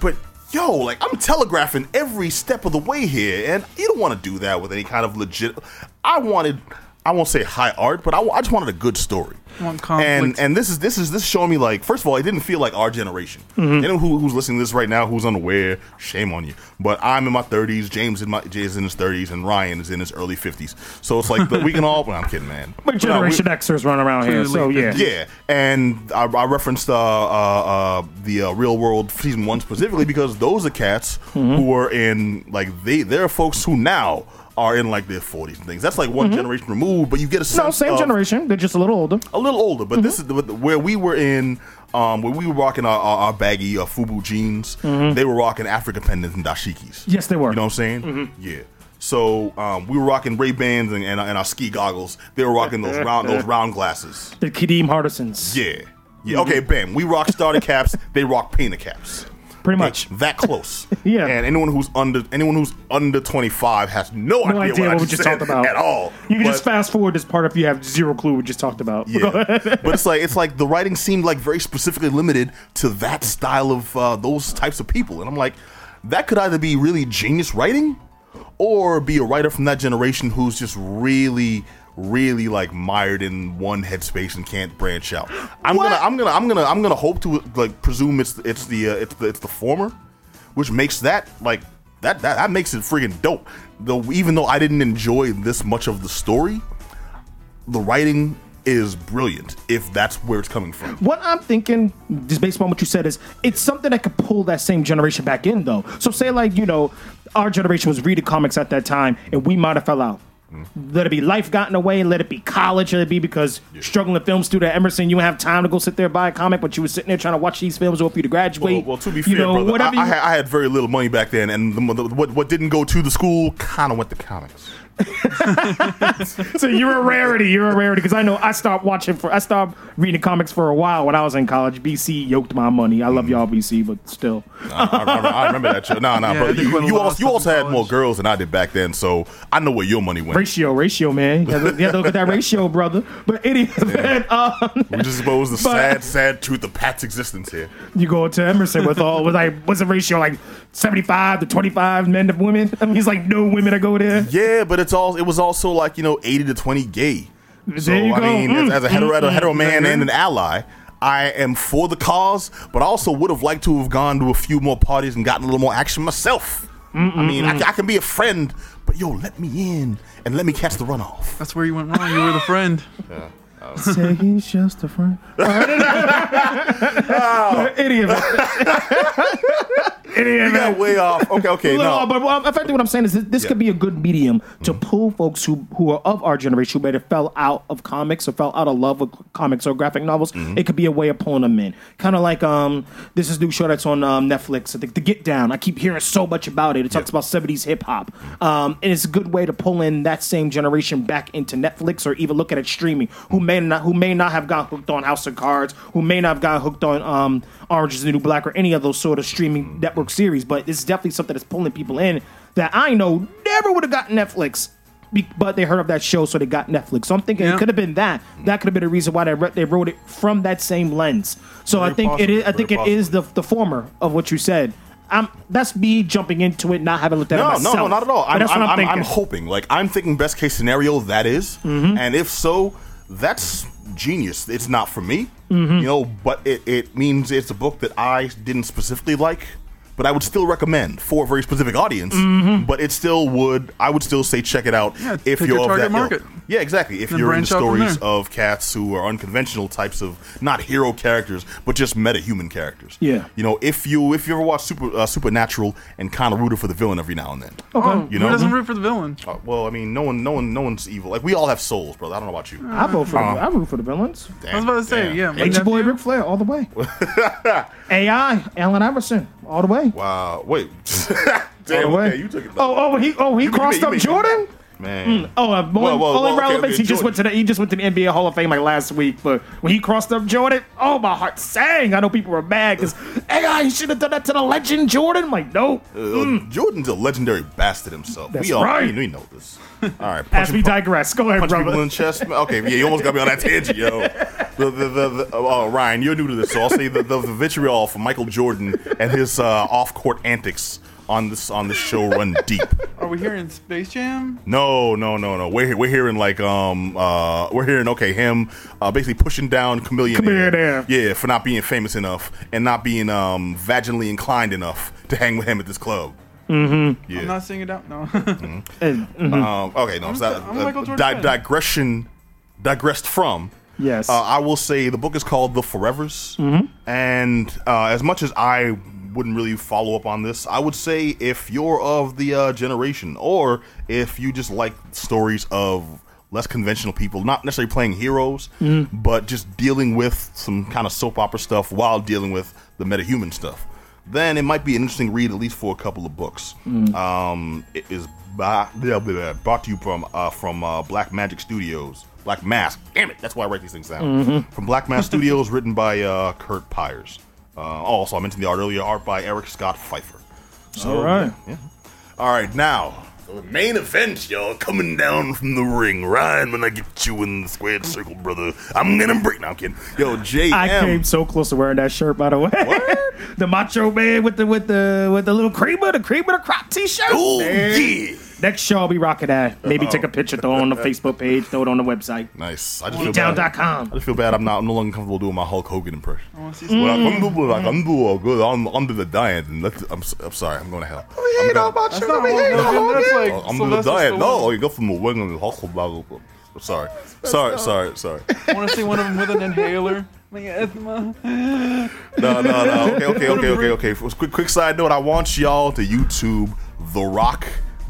but yo, like I'm telegraphing every step of the way here, and you don't want to do that with any kind of legit. I wanted. I won't say high art, but I, I just wanted a good story. And and this is this is this is showing me like first of all, it didn't feel like our generation. Anyone who, who's listening to this right now who's unaware, shame on you. But I'm in my 30s, James in my Jay's in his 30s, and Ryan is in his early 50s. So it's like the, we can all. Well, I'm kidding, man. (laughs) But But, uh, we- Generation Xers run around here, so yeah. yeah, and I, I referenced uh, uh, uh, the uh, Real World season one specifically because those are cats who are in like they they're folks who now are in like their 40s and things. That's like one generation removed, but you get a sense No, same of- generation. They're just a little older. a little older, but this is the, where we were in. Um, where we were rocking our, our, our baggy uh, FUBU jeans, they were rocking Africa pendants and dashikis. Yes, they were. You know what I'm saying? Yeah. So um, we were rocking Ray Bans and, and, and our ski goggles. They were rocking those round those (laughs) round glasses. The Kadeem Hardisons. Yeah. Yeah. Okay. Bam. We rock starter caps. They rock painter caps. Pretty much. (laughs) That close. (laughs) Yeah. And anyone who's under anyone who's under 25 has no, No idea, idea what, what we just talked about at all. You can But- just fast forward this part if you have zero clue what we just talked about. Yeah, (laughs) but it's like it's like the writing seemed like very specifically limited to that style of uh, those types of people, and I'm like, that could either be really genius writing, or be a writer from that generation who's just really, really like mired in one headspace and can't branch out. I'm gonna, I'm gonna, I'm gonna, I'm gonna hope to like presume it's it's the uh, it's the it's the former, which makes that like that that that makes it freaking dope. Though even though I didn't enjoy this much of the story, the writing is brilliant if that's where it's coming from. What I'm thinking, just based on what you said, is it's something that could pull that same generation back in, though. So, say, like, you know, our generation was reading comics at that time, and we might have fell out. Let it be life got in the way, let it be college, let it be because struggling film student at Emerson, you don't have time to go sit there and buy a comic, but you were sitting there trying to watch these films or for you to graduate. well, to be you fair, know, brother, whatever I, you- had, I had very little money back then, and the, the, what what didn't go to the school kind of went to comics. (laughs) so you're a rarity. You're a rarity because I know I stopped watching for I stopped reading comics for a while when I was in college. BC yoked my money. I Mm. love y'all BC, but still. I, I, remember, I remember that show. No, no, Yeah, bro. I You, you also, you also in had more girls than I did back then, so I know where your money went. Ratio, ratio, man. You have, to, you have to look at that ratio, brother. But anyways, (laughs) man, um, We just expose the But- sad, sad truth of Pat's existence here. you go to Emerson with all with like what's the ratio like seventy five to twenty five men to women. I (laughs) mean, he's like no women that go there. Yeah, but it's all it was also like you know eighty to twenty gay. So you I go. mean, Mm, as, as a hetero, hetero man and an ally, I am for the cause, but I also would have liked to have gone to a few more parties and gotten a little more action myself. I mean, I, I can be a friend, but yo, let me in and let me catch the runoff. That's where you went wrong. You were the friend. (laughs) Say he's just a friend. (laughs) (laughs) Any of it. Any of You got it. way off. Okay, okay, No, no. but well, effectively, what I'm saying is that this Yeah. could be a good medium to pull folks who who are of our generation who may have fell out of comics or fell out of love with comics or graphic novels. It could be a way of pulling them in. Kind of like um, this is a new show that's on um, Netflix. I think The Get Down. I keep hearing so much about it. It talks about 70s hip hop, um, and it's a good way to pull in that same generation back into Netflix or even look at it streaming. Who may not who may not have got hooked on House of Cards, who may not have got hooked on um, Orange is the New Black or any of those sort of streaming network series. But it's definitely something that's pulling people in that I know never would have gotten Netflix be- but they heard of that show, so they got Netflix. So I'm thinking Yeah. it could have been that. That could have been a reason why they re- they wrote it from that same lens. So I Very think it is. I possible, think it very is the the former of what you said. I'm, that's me jumping into it, not having looked at it No, myself. no, no, not at all. I'm, that's I'm, I'm, I'm, thinking. I'm hoping. Like, I'm thinking best case scenario that is. Mm-hmm. and if so, that's genius. It's not for me, Mm-hmm. you know, but it, it means it's a book that I didn't specifically like, but I would still recommend for a very specific audience. Mm-hmm. But it still would. I would still say check it out Yeah, if you're your of that market. ilk. Yeah, exactly. If you're into branch out from stories there. of cats who are unconventional types of not hero characters, but just meta human characters. Yeah. You know, if you if you ever watch Super uh, Supernatural and kind of rooted for the villain every now and then. Oh, You know? who doesn't root for the villain? Uh, well, I mean, no one, no one, no one's evil. Like we all have souls, brother. I don't know about you. I vote for. Uh, the, I root for the villains. I was about to say, Damn. yeah. my H boy nephew- Ric Flair all the way. (laughs) AI Allen Iverson all the way. Wow. Wait. (laughs) All Damn. the way. Okay, you took it. Oh, oh, he, oh, he You crossed you up make- Jordan. Man. Oh, uh, only, Well, well, only okay, relevance. okay, he just went to the he just went to the NBA Hall of Fame like last week. But when he crossed up Jordan, oh my heart sang. I know people were mad because AI he should have done that to the legend Jordan. I'm like, no. Uh, Jordan's a legendary bastard himself. That's we all right. we, know this. (laughs) All right. As we digress, go ahead, punch people brother. in the chest. Okay, yeah, you almost got me on that tangent, yo. The, the, the, the, oh, Ryan, you're new to this, so I'll say the, the, vitriol from Michael Jordan and his uh, off-court antics on this on this show run deep. Are we hearing Space Jam? No, no, no, no. We're we're hearing like um uh we're hearing okay him uh basically pushing down Chameleon. Chameleon Air. Yeah, for not being famous enough and not being um vaginally inclined enough to hang with him at this club. Mm-hmm. Yeah. I'm not singing it out. No. (laughs) Uh, mhm. um, okay, no, it's not, I'm a Michael Jordan di- digression digressed from. Yes. Uh, I will say the book is called The Forevers, Mm-hmm. and uh, as much as I wouldn't really follow up on this, I would say if you're of the uh, generation, or if you just like stories of less conventional people, not necessarily playing heroes, Mm-hmm. but just dealing with some kind of soap opera stuff while dealing with the metahuman stuff, then it might be an interesting read at least for a couple of books. Mm. Um, it is by, blah, blah, blah, brought to you from uh, from uh, Black Magic Studios. Black Mask. Damn it, that's why I write these things down. Mm-hmm. From Black Mask Studios, (laughs) written by uh, Curt Pires. Uh, also, I mentioned the art earlier, art by Eric Scott Pfeiffer. So, All right. yeah. All right, now the main event, y'all, coming down from the ring. Ryan, when I get you in the squared circle, brother, I'm gonna break. No, I'm kidding. Yo, JM. I came so close to wearing that shirt, by the way. (laughs) the Macho Man with the with the with the little creamer, the cream of the crop T-shirt. Oh yeah. Next show, I'll be rocking that. Maybe take a picture, throw it on the Facebook page, throw it on the website. Nice. I just feel bad. I just feel bad. I'm not. I'm no longer comfortable doing my Hulk Hogan impression. Oh, I want to see some. When I mm. come to like I'm doing good I'm under the diet and let's, I'm, s- I'm sorry I'm going to hell. I'm going, That's not Hulk Hogan. That's like I'm under the diet. Stallone. No, you go from the wing and the Hulk blah, blah, blah. I'm sorry. Sorry, sorry, sorry. I want to see one of them with an inhaler. (laughs) Like asthma. (laughs) No, no, no. Okay, okay, okay, okay, okay. For quick, quick side note. I want y'all to YouTube The Rock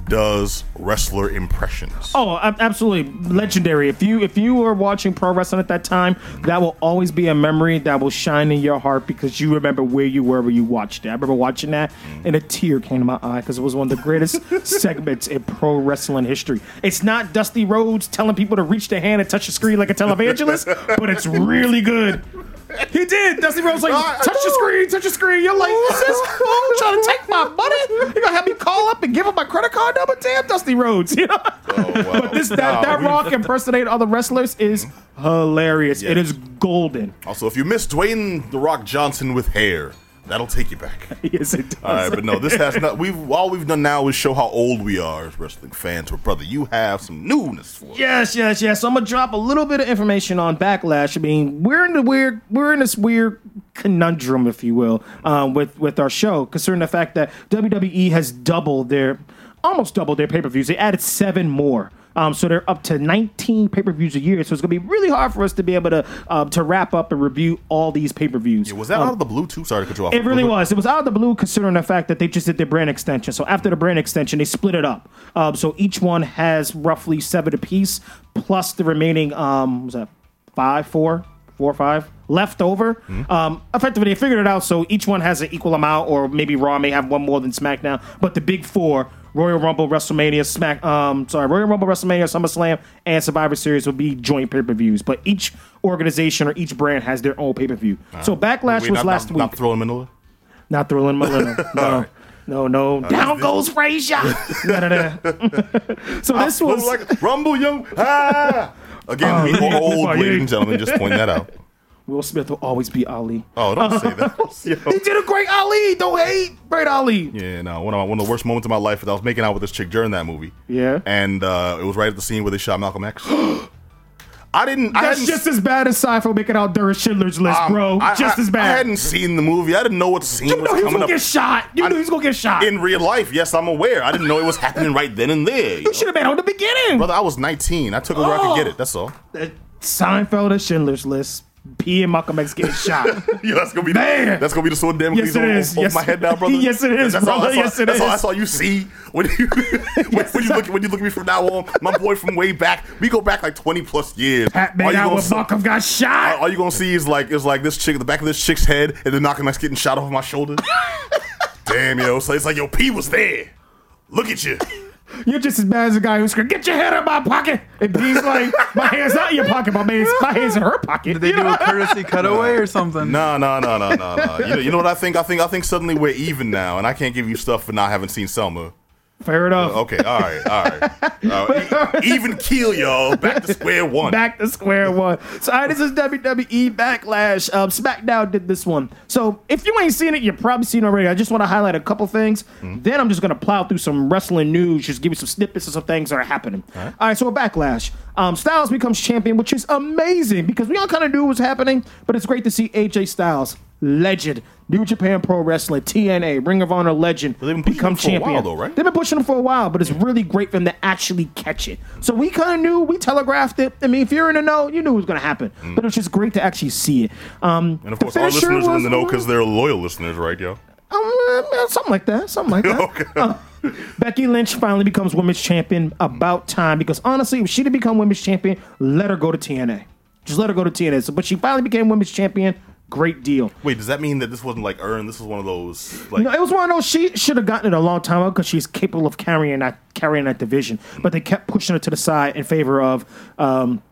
does wrestler impressions. Oh, absolutely legendary! If you if you were watching pro wrestling at that time, that will always be a memory that will shine in your heart because you remember where you were when you watched it. I remember watching that, and a tear came to my eye because it was one of the greatest (laughs) segments in pro wrestling history. It's not Dusty Rhodes telling people to reach their hand and touch the screen like a televangelist, but it's really good. He did. Dusty Rhodes like touch the screen, touch the screen. You're like, is this fool trying to take my money? You're gonna have me call up and give him my credit card number? Damn, Dusty Rhodes. (laughs) You know. Oh, wow. But this that, that we- Rock impersonating other wrestlers is mm-hmm. hilarious. It is golden. Also, if you miss Dwayne The Rock Johnson with hair, that'll take you back. (laughs) yes, it does. All right, but no, this has not. We've all we've done now is show how old we are as wrestling fans. But brother, you have some newness for us. Yes, yes, yes. So I'm gonna drop a little bit of information on Backlash. I mean, we're in the weird, we're in this weird conundrum, if you will, um, with with our show, concerning the fact that WWE has doubled their, almost doubled their pay per views. They added seven more. Um, so they're up to 19 pay per views a year. So it's gonna be really hard for us to be able to uh, to wrap up and review all these pay per views. Was that out of the blue too? Sorry to cut you off. It really was. It was out of the blue, considering the fact that they just did their brand extension. So after the brand extension, they split it up. Um, so each one has roughly seven apiece, plus the remaining. Um, was that five, four, four, five left over? Um, effectively, they figured it out. So each one has an equal amount, or maybe Raw may have one more than SmackDown. But the big four. Royal Rumble, WrestleMania, Smack, um, sorry, Royal Rumble, WrestleMania, SummerSlam, and Survivor Series will be joint pay per views. But each organization or each brand has their own pay per view. So Backlash Wait, was not, last not, week. Not throwing Manila. Not throwing Malina. No. No, no. Down goes Frazier. Da, da, da. so this was like Rumble Young. Ah! Again, Oh, we yeah. old, ladies and gentlemen, just point that out. Will Smith will always be Ali. Oh, don't say that. (laughs) (laughs) He did a great Ali. Don't hate. Great Ali. Yeah, no. One of my, one of the worst moments of my life is I was making out with this chick during that movie. Yeah. and uh, it was right at the scene where they shot Malcolm X. (gasps) I didn't. I That's hadn't, just as bad as Seinfeld making out during Schindler's List, um, bro. I- just I- as bad. I hadn't seen the movie. I didn't know what scene you was know he was coming gonna up get shot. You I- knew he was gonna get shot. in real life. Yes, I'm aware. I didn't know it was happening right then and there. you should have been on the beginning. brother. I was 19. I took it where I could get it. That's all. Uh, Seinfeld and Schindler's List. P and Malcolm X getting shot. (laughs) Yeah, that's gonna be Man. that's gonna be the sword damn Yes, is. over Yes. my head now, brother. (laughs) Yes, it is, That's all, brother. that's all, Yes, it that's All, is. that's all you see when you when, (laughs) when you look when you look at me from now on. My boy from way back. We go back like 20 plus years. Pat All made you out gonna with Malcolm got shot. all you gonna see is like is like this chick, the back of this chick's head, and then Malcolm X getting shot off of my shoulder. Damn, yo. So it's like, yo, P was there. Look at you. You're just as bad as the guy who's screaming, "Get your head out of my pocket!" And he's like, "My hand's not in your pocket. My hand's my hand's in her pocket." Did they You do know? a courtesy cutaway or something? No, no, no, no, no, no. You know, you know what I think? I think I think suddenly we're even now, and I can't give you stuff for not having seen Selma. Fair enough. Okay, all right, all right. (laughs) Uh, e- even keel, y'all. Back to square (laughs) one. Back to square one. So, all right, this is WWE Backlash. Um, SmackDown did this one. So, if you ain't seen it, you've probably seen it already. I just want to highlight a couple things. Then I'm just going to plow through some wrestling news, just give you some snippets of some things that are happening. All right, so a Backlash. Um, Styles becomes champion, which is amazing because we all kind of knew what was happening, but it's great to see AJ Styles, legend, New Japan Pro Wrestling, TNA, Ring of Honor legend, they've been pushing become him for a champion. while, though, right? They've been pushing him for a while, but it's really great for him to actually catch it. So we kind of knew, we telegraphed it. I mean, if you're in the know, you knew it was going to happen. But it was just great to actually see it. Um, And of course, our listeners are in the know because they're loyal listeners, right, yo? um, uh, something like that. Something like that. (laughs) Okay. Uh, Becky Lynch finally becomes women's champion. About time, because honestly, if she didn't become women's champion, let her go to TNA. Just let her go to TNA. So, but she finally became women's champion. Great deal. Wait, does that mean that this wasn't like earned? This was one of those like No, it was one of those. She should have gotten it a long time ago because she's capable of carrying that carrying that division. But they kept pushing her to the side in favor of um,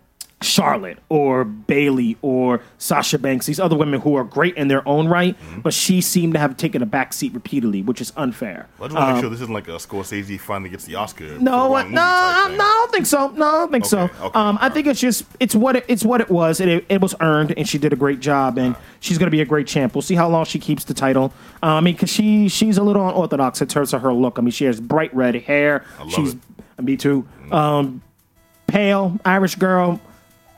Charlotte or Bayley or Sasha Banks. These other women who are great in their own right, but she seemed to have taken a back seat repeatedly, which is unfair. I just want to make sure this isn't like a Scorsese finally gets the Oscar. Um, No, wrong what- movie no, I- no, I don't think so. No, I don't think so. Okay, okay, um, I all think it's just it's what it, it's what it was. and It, it was earned, and she did a great job, and she's going to be a great champ. We'll see how long she keeps the title. Uh, I mean, because she she's a little unorthodox in terms of her look. I mean, she has bright red hair. I love she's it. me too. Um, pale Irish girl,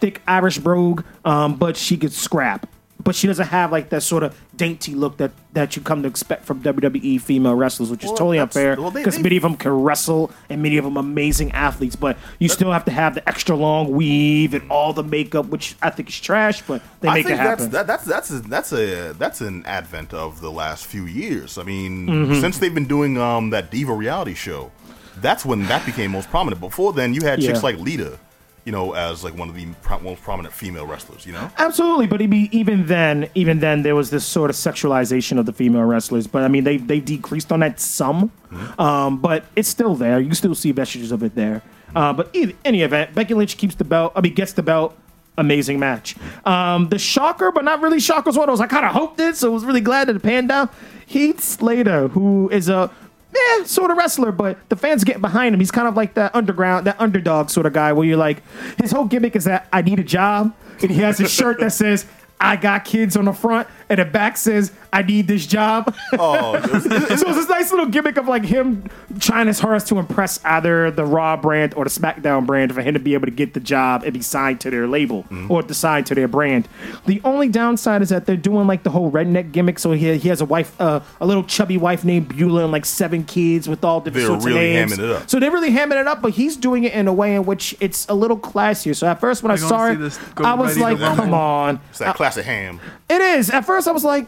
thick Irish brogue, um, but she could scrap. But she doesn't have like that sort of dainty look that, that you come to expect from WWE female wrestlers, which is Well, totally unfair because they- many of them can wrestle and many of them amazing athletes. But you still have to have the extra long weave and all the makeup, which I think is trash. But they I make think it happen. that's that, that's that's a, that's a that's an advent of the last few years. I mean, Mm-hmm. since they've been doing um that diva reality show, that's when that became most prominent. Before then, you had chicks Yeah. like Lita, you know, as like one of the pro- most prominent female wrestlers. You know, Absolutely, but be, even then, even then, there was this sort of sexualization of the female wrestlers. But I mean, they they decreased on that some, um, but it's still there. You still see vestiges of it there. Uh, but in any event, Becky Lynch keeps the belt. I mean, gets the belt. Amazing match. Um, the shocker, but not really shocker, was one of those I kind of hoped it, so I was really glad that it panned out. Heath Slater, who is a yeah, sort of wrestler, but the fans get behind him. He's kind of like that underground, that underdog sort of guy where you're like, his whole gimmick is that I need a job. And he has a shirt that says, I got kids on the front, and the back says, I need this job. oh, it was- (laughs) so it's this nice little gimmick of like him trying his hardest to impress either the Raw brand or the SmackDown brand for him to be able to get the job and be signed to their label or to sign to their brand. The only downside is that they're doing like the whole redneck gimmick. So he, he has a wife, uh, a little chubby wife named Beulah, and like seven kids with all different They're sorts really of names. hamming it up. So they're really hamming it up, but he's doing it in a way in which it's a little classier. So at first when I You're saw it, this I was like, come on. it's that classic ham. It is. At first, I was like,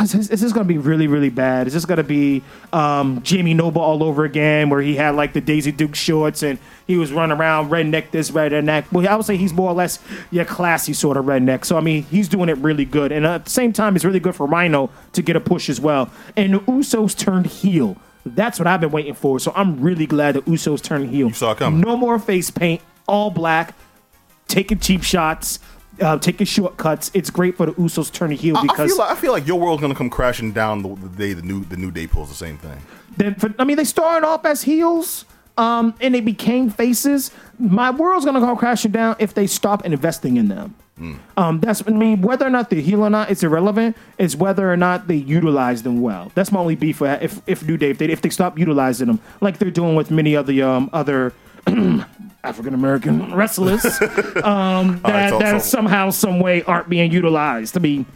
is this, is this going to be really, really bad? Is this going to be um, Jamie Noble all over again, where he had like the Daisy Duke shorts and he was running around redneck this, redneck? Well, I would say he's more or less your classy sort of redneck. So, I mean, he's doing it really good. And at the same time, it's really good for Rhino to get a push as well. And the Usos turned heel. That's what I've been waiting for. So I'm really glad the Usos turned heel. You saw it coming. No more face paint, all black taking cheap shots, uh, taking shortcuts. It's great for the Usos to heel I, I because feel like, I feel like your world's gonna come crashing down the, the day the new the new day pulls the same thing. Then, for, I mean, they started off as heels, um, and they became faces. My world's gonna go crashing down if they stop investing in them. Um, that's I mean, whether or not they're heel or not, it's irrelevant. It's whether or not they utilize them well. That's my only beef if if New Day if they if they stop utilizing them like they're doing with many other um other. (clears throat) African American wrestlers (laughs) um, that, so- that so- somehow, some way aren't being utilized. I mean,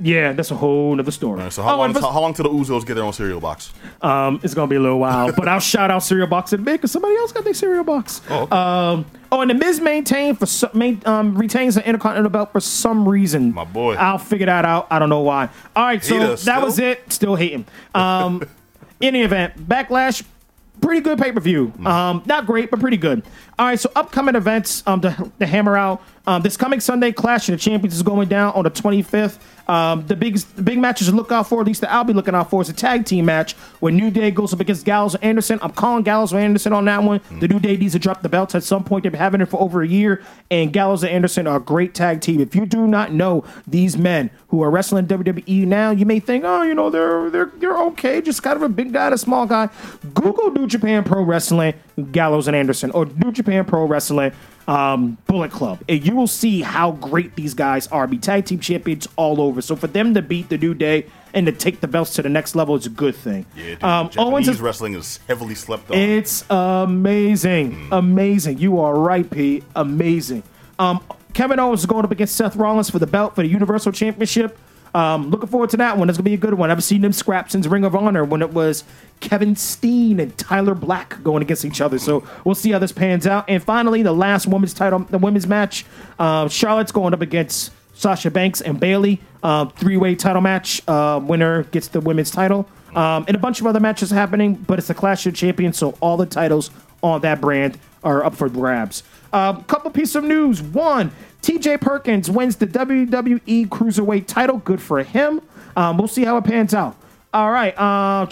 yeah, that's a whole other story. Right, so how Oh, long and how long till the Usos get their own cereal box? um, it's gonna be a little while, but I'll shout out cereal box in a bit because somebody else got their cereal box. Oh, okay. Um, oh, and the Miz maintained for some, main, um, retains the Intercontinental belt for some reason. My boy. I'll figure that out. I don't know why. All right, so that was it. Still hating. Um, (laughs) in the event, backlash. Pretty good pay per view. Hmm. Um, not great, but pretty good. All right, so upcoming events um, to, to hammer out. Um, this coming Sunday, Clash of the Champions is going down on the 25th. Um, the big the big matches to look out for, at least that I'll be looking out for, is a tag team match where New Day goes up against Gallows and Anderson. I'm calling Gallows and Anderson on that one. The New Day needs to drop the belts at some point. They've been having it for over a year, and Gallows and Anderson are a great tag team. If you do not know these men who are wrestling WWE now, you may think, oh, you know, they're they're they're okay, just kind of a big guy, a small guy. Google New Japan Pro Wrestling, Gallows and Anderson, or New Japan Pro Wrestling um, Bullet Club, and you will see how great these guys are. Be tag team champions all over. So for them to beat the New Day and to take the belts to the next level is a good thing. Yeah, dude, um, Owens is wrestling is heavily slept on. it's amazing. Amazing. You are right, Pete. Amazing. Um, Kevin Owens is going up against Seth Rollins for the belt for the Universal Championship. Um, looking forward to that one. It's gonna be a good one. I've seen them scrap since Ring of Honor when it was Kevin Steen and Tyler Black going against each other. So we'll see how this pans out. And finally, the last women's title, the women's match. Uh, Charlotte's going up against Sasha Banks and Bayley. Uh, three-way title match. Uh, winner gets the women's title. Um, and a bunch of other matches happening, but it's the Clash of Champions, so all the titles on that brand are up for grabs. A um, couple pieces of news. One, TJ Perkins wins the WWE Cruiserweight title. Good for him. Um, we'll see how it pans out. All right. Uh,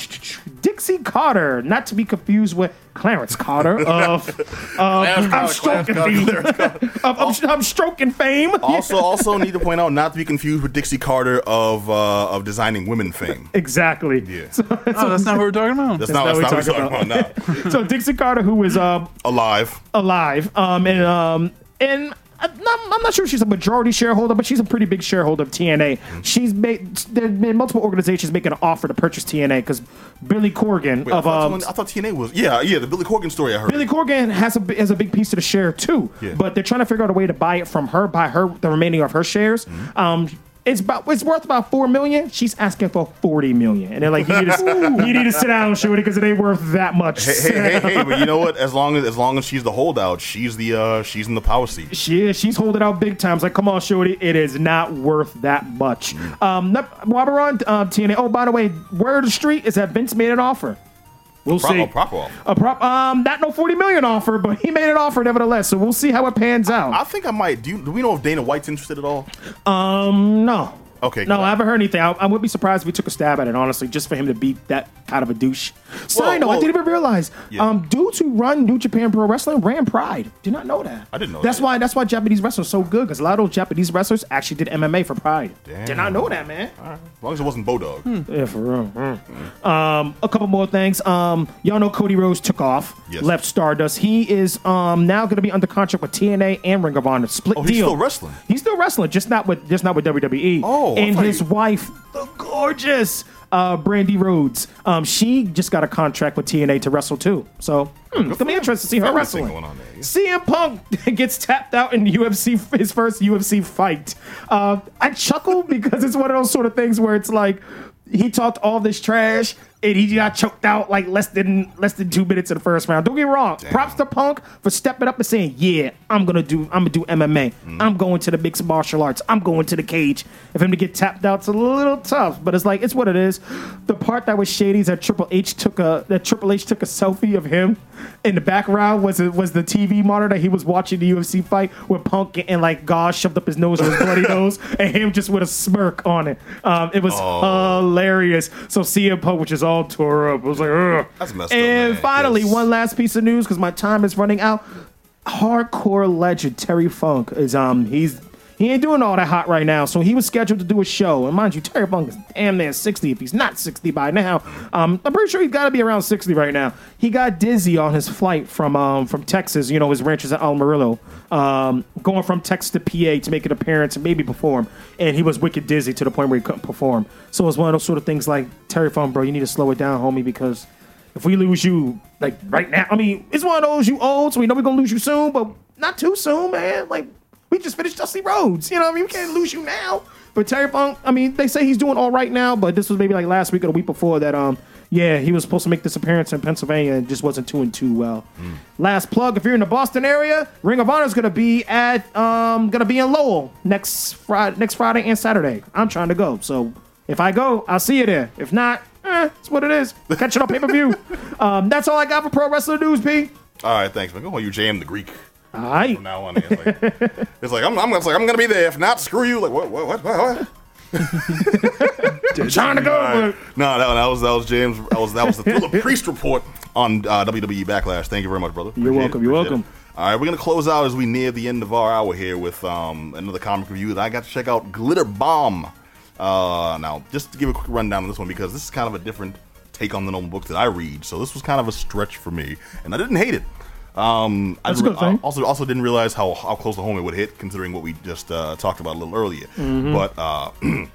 Dixie Carter, not to be confused with Clarence Carter of (laughs) uh, (laughs) I'm stroking fame. of, of, of stroking fame. also, also need to point out not to be confused with Dixie Carter of uh, of designing women fame. Exactly. Yeah. (laughs) So, Oh, that's not what we're talking about. That's not, not that's what not we're what we're talking about now. so Dixie Carter, who is um, Alive. alive, um, and um, and I'm not, sure if she's a majority shareholder, but she's a pretty big shareholder of TNA. She's made there have been multiple organizations making an offer to purchase TNA because Billy Corgan Wait, I, of thought, um, I thought TNA was yeah yeah the Billy Corgan story I heard. Billy Corgan has a has a big piece of the share too, Yeah. but they're trying to figure out a way to buy it from her, buy her the remaining of her shares. Mm-hmm. Um, it's about it's worth about four million. She's asking for forty million, and they're like, "You need to, you need to sit down, Shorty, because it ain't worth that much." hey, hey, hey, hey, but you know what? As long as as long as she's the holdout, she's the uh she's in the power seat. She is. She's holding out big time. It's like, come on, Shorty. It is not worth that much. Um, not, while we're on um, TNA. Oh, by the way, word of the street is that Vince made an offer. We'll Pro- see. a proper offer. A prop. Um, not no forty million offer, but he made an offer nevertheless. So we'll see how it pans out. I think I might. Do, you, do we know if Dana White's interested at all? Um, no. Okay, No. I haven't heard anything. I, I would be surprised if we took a stab at it, honestly, just for him to be that kind of a douche. Side note, I didn't even realize. Yeah. Um, dudes who run New Japan Pro Wrestling ran Pride. Did not know that. I didn't know That's that. why. That's why Japanese wrestlers are so good because a lot of those Japanese wrestlers actually did MMA for Pride. Did not know that, man. As long as it wasn't Bodog. Yeah, for real. Mm. Um, a couple more things. Um, y'all know Cody Rhodes took off, Yes. left Stardust. He is um now going to be under contract with TNA and Ring of Honor. Split Oh, he's deal. still wrestling? He's still wrestling, just not with just not with WWE. Oh, I and thought his he- wife, the gorgeous uh, Brandi Rhodes. Um, she just got a contract with TNA to wrestle too. So hmm, it's gonna be interesting to see her wrestling. going on there, yeah. CM Punk (laughs) gets tapped out in UFC his first UFC fight. Uh, I chuckle (laughs) because it's one of those sort of things where it's like he talked all this trash and he got choked out like less than less than two minutes in the first round. Don't get me wrong. Props to Punk for stepping up and saying, "Yeah, I'm gonna do. I'm gonna do MMA. I'm going to the mixed martial arts. I'm going to the cage." For him to get tapped out's a little tough, but it's like it's what it is. The part that was shady is that Triple H took a that Triple H took a selfie of him in the background was it was the TV monitor that he was watching the UFC fight with Punk and like gauze shoved up his nose with his bloody (laughs) nose and him just with a smirk on it. Um, it was hilarious. So CM Punk, which is all tore up, I was like, Ugh. That's messed And man. finally, Yes. one last piece of news because my time is running out. Hardcore legend Terry Funk is um he's. He ain't doing all that hot right now, so he was scheduled to do a show. And mind you, Terry Funk is damn near 60 if he's not 60 by now. Um, I'm pretty sure he's got to be around 60 right now. He got dizzy on his flight from um, from Texas, you know, his ranch is at Amarillo, um, going from Texas to PA to make an appearance and maybe perform. And he was wicked dizzy to the point where he couldn't perform. So it's one of those sort of things like, Terry Funk, bro, you need to slow it down, homie, because if we lose you, like right now, I mean, it's one of those you old, so we know we're gonna lose you soon, but not too soon, man. Like we just finished Dusty Rhodes, you know. what I mean, we can't lose you now. But Terry Funk, I mean, they say he's doing all right now, but this was maybe like last week or the week before that. Um, yeah, he was supposed to make this appearance in Pennsylvania and just wasn't doing too well. Last plug: if you're in the Boston area, Ring of Honor is gonna be at um gonna be in Lowell next Friday, next Friday and Saturday. I'm trying to go, so if I go, I'll see you there. If not, eh, it's what it is. Catch it on pay per view. (laughs) um, that's all I got for pro wrestler news, P. All right, thanks, man. Go on, you jam the Greek All right. from now on. It's like, it's like I'm, I'm, it's like I'm gonna be there. If not, screw you. Like what? What? What? what, what? (laughs) trying to go. Right. (laughs) No, that, that was that was James. That was that was the Thriller (laughs) Priest report on uh, WWE Backlash. Thank you very much, brother. You're welcome, it, you're appreciate welcome. it. All right, we're gonna close out as we near the end of our hour here with um, another comic review that I got to check out. Glitter Bomb. Uh, now, just to give a quick rundown on this one because this is kind of a different take on the normal books that I read. So this was kind of a stretch for me, and I didn't hate it. Um, I That's a didn't- good thing. I also also didn't realize how, how close to home it would hit, considering what we just uh, talked about a little earlier. Mm-hmm. But uh, (clears throat)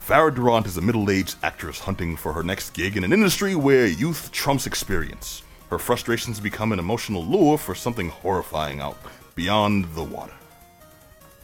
Farrah Durant is a middle-aged actress hunting for her next gig in an industry where youth trumps experience. Her frustrations become an emotional lure for something horrifying out beyond the water.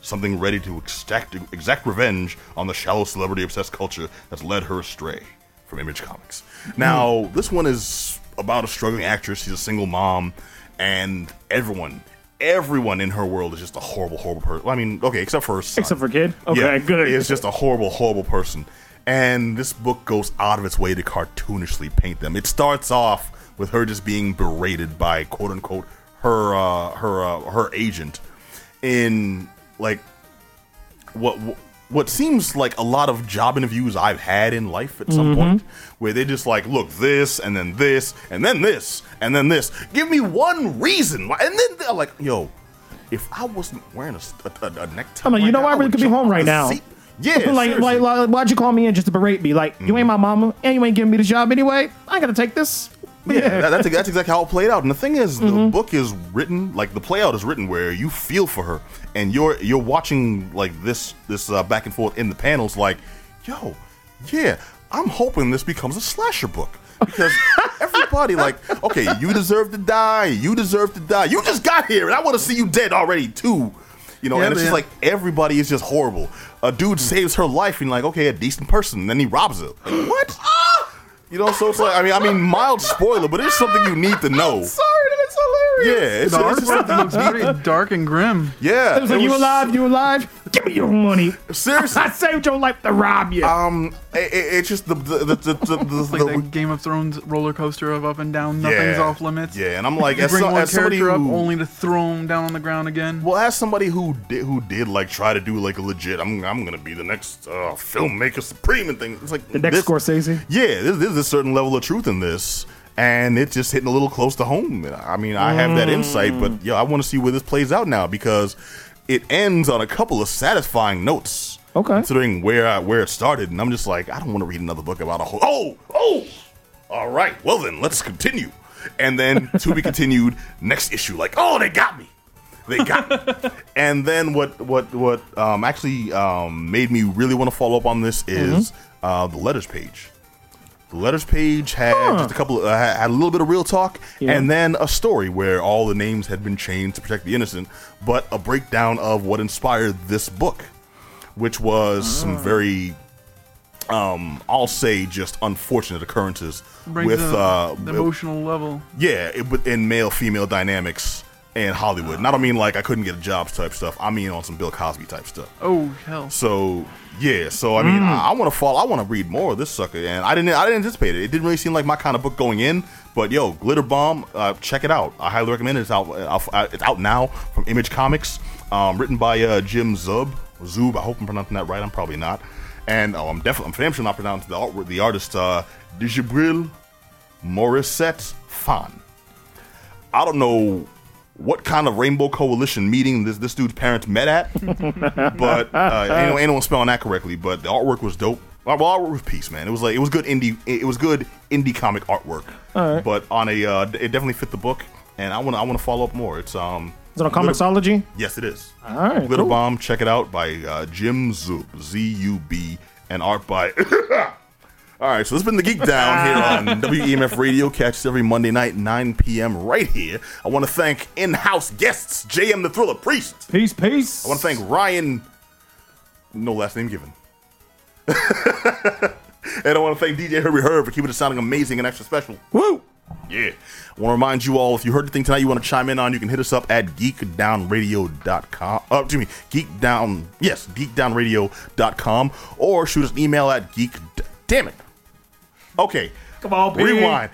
Something ready to exact, exact revenge on the shallow celebrity-obsessed culture that's led her astray from Image Comics. Now, this one is about a struggling actress. She's a single mom, and everyone, everyone in her world is just a horrible, horrible person. I mean, okay, except for her son. Except for kid? Okay, good. It's just a horrible, horrible person. And this book goes out of its way to cartoonishly paint them. It starts off with her just being berated by quote unquote her uh, her uh, her agent in like what what seems like a lot of job interviews I've had in life at some point, mm-hmm. where they're just like, look, this and then this and then this and then this. Give me one reason, why- and then they're like, yo, if I wasn't wearing a necktie, I'm like, you right know now, what? I really could be home right now. seat. Yeah, (laughs) like, like, like, why'd you call me in just to berate me? Like, you ain't mm-hmm. my mama, and you ain't giving me the job anyway. I gotta take this. Yeah, that, that's that's exactly how it played out. And the thing is, the book is written like the playout is written where you feel for her, and you're you're watching like this this uh, back and forth in the panels. Like, yo, yeah, I'm hoping this becomes a slasher book because (laughs) everybody like, okay, you deserve to die, you deserve to die. You just got here, and I want to see you dead already too. You know, Yeah, and it's just like everybody is just horrible. A dude saves her life, and like, okay, a decent person, and then he robs her. Like, (gasps) what? You know, so it's like I mean, I mean, mild spoiler, but it's something you need to know. Sorry, that's Yeah, hilarious. it's, The it's just artwork something looks very dark and grim. Yeah, It was like, you was- alive? You alive? Give me your money. Seriously, I saved your life to rob you. um, it, it- it's just the the the, the, the, (laughs) the, like the- the Game of Thrones roller coaster of up and down. Nothing's Yeah. off limits. Yeah, and I'm like, You as, bring so, one as somebody character up who, only to throw him down on the ground again. well, as somebody who did who did like try to do like a legit, I'm I'm gonna be the next uh, filmmaker supreme and things. It's like the next this- Scorsese. Yeah, there's, there's a certain level of truth in this, and it's just hitting a little close to home. I mean, I have that insight, but yeah, I want to see where this plays out now because it ends on a couple of satisfying notes. Okay. considering where I, where it started, and I'm just like, I don't want to read another book about a whole. Oh, oh, all right. Well then, let's continue, and then to be (laughs) continued next issue. Like, oh, they got me. They got me. (laughs) and then what what what um, actually um, made me really want to follow up on this is uh, the letters page. The letters page had just a couple. Of, uh, had a little bit of real talk, Yeah. and then a story where all the names had been changed to protect the innocent, but a breakdown of what inspired this book, which was some very, um, I'll say, just unfortunate occurrences Brings with the, uh, the emotional level. yeah, it, within male female dynamics in Hollywood. And I don't mean like I couldn't get a jobs type stuff. I mean on some Bill Cosby type stuff. Oh hell! So yeah, so I mean, I, I want to fall. I want to read more of this sucker, and I didn't. I didn't anticipate it. It didn't really seem like my kind of book going in. But yo, Glitter Bomb, uh, check it out. I highly recommend it. It's out. Uh, it's out now from Image Comics, um, written by uh, Jim Zub. Zub. I hope I'm pronouncing that right. I'm probably not. And oh, I'm definitely. I'm damn sure not pronouncing the art. The artist, uh, Dijibril Morissette Fan. I don't know what kind of Rainbow Coalition meeting this this dude's parents met at, (laughs) but uh, ain't, ain't no one spelling that correctly. But the artwork was dope. Well, artwork was peace, man. It was like it was good indie. It was good indie comic artwork. But on a, uh, it definitely fit the book, and I want to I want to follow up more. It's um. Is it on Comixology? Yes, it is. All right, Glitter cool. Bomb. Check it out by uh, Jim Zub, Z U B, and art by. (laughs) (laughs) All right, so this has been the Geek Down here (laughs) on WEMF Radio. Catch us every Monday night, 9 p.m. right here. I want to thank in-house guests, JM the Thriller Priest. Peace, peace. I want to thank Ryan, no last name given. (laughs) and I want to thank DJ Herbie Herb for keeping it sounding amazing and extra special. Woo! Yeah. I want to remind you all if you heard anything tonight you want to chime in on, you can hit us up at geekdownradio.com. Uh, excuse me, geekdown, yes, geekdownradio.com or shoot us an email at geek. Damn it. Okay. Come on, P. Rewind.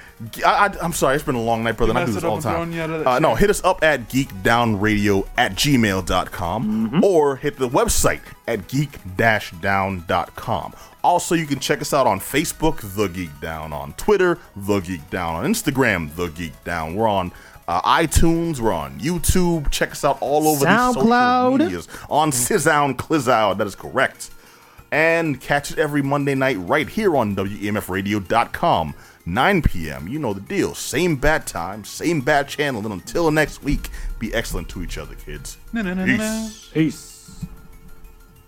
I, am sorry, it's been a long night, brother. I do this all the time. thrown you out of that Uh, no, hit us up at geekdownradio at gmail.com or hit the website at geek-down.com. Also, you can check us out on Facebook, The Geek Down, on Twitter, The Geek Down, on Instagram, The Geek Down. We're on uh, iTunes, we're on YouTube. Check us out all over the SoundCloud. social medias. On Sizzound, Clizound, that is correct. And catch it every Monday night right here on WEMFradio.com. 9 p.m. You know the deal. Same bad time, same bad channel. And until next week, be excellent to each other, kids. Na, na, na, na, na. Peace. Peace.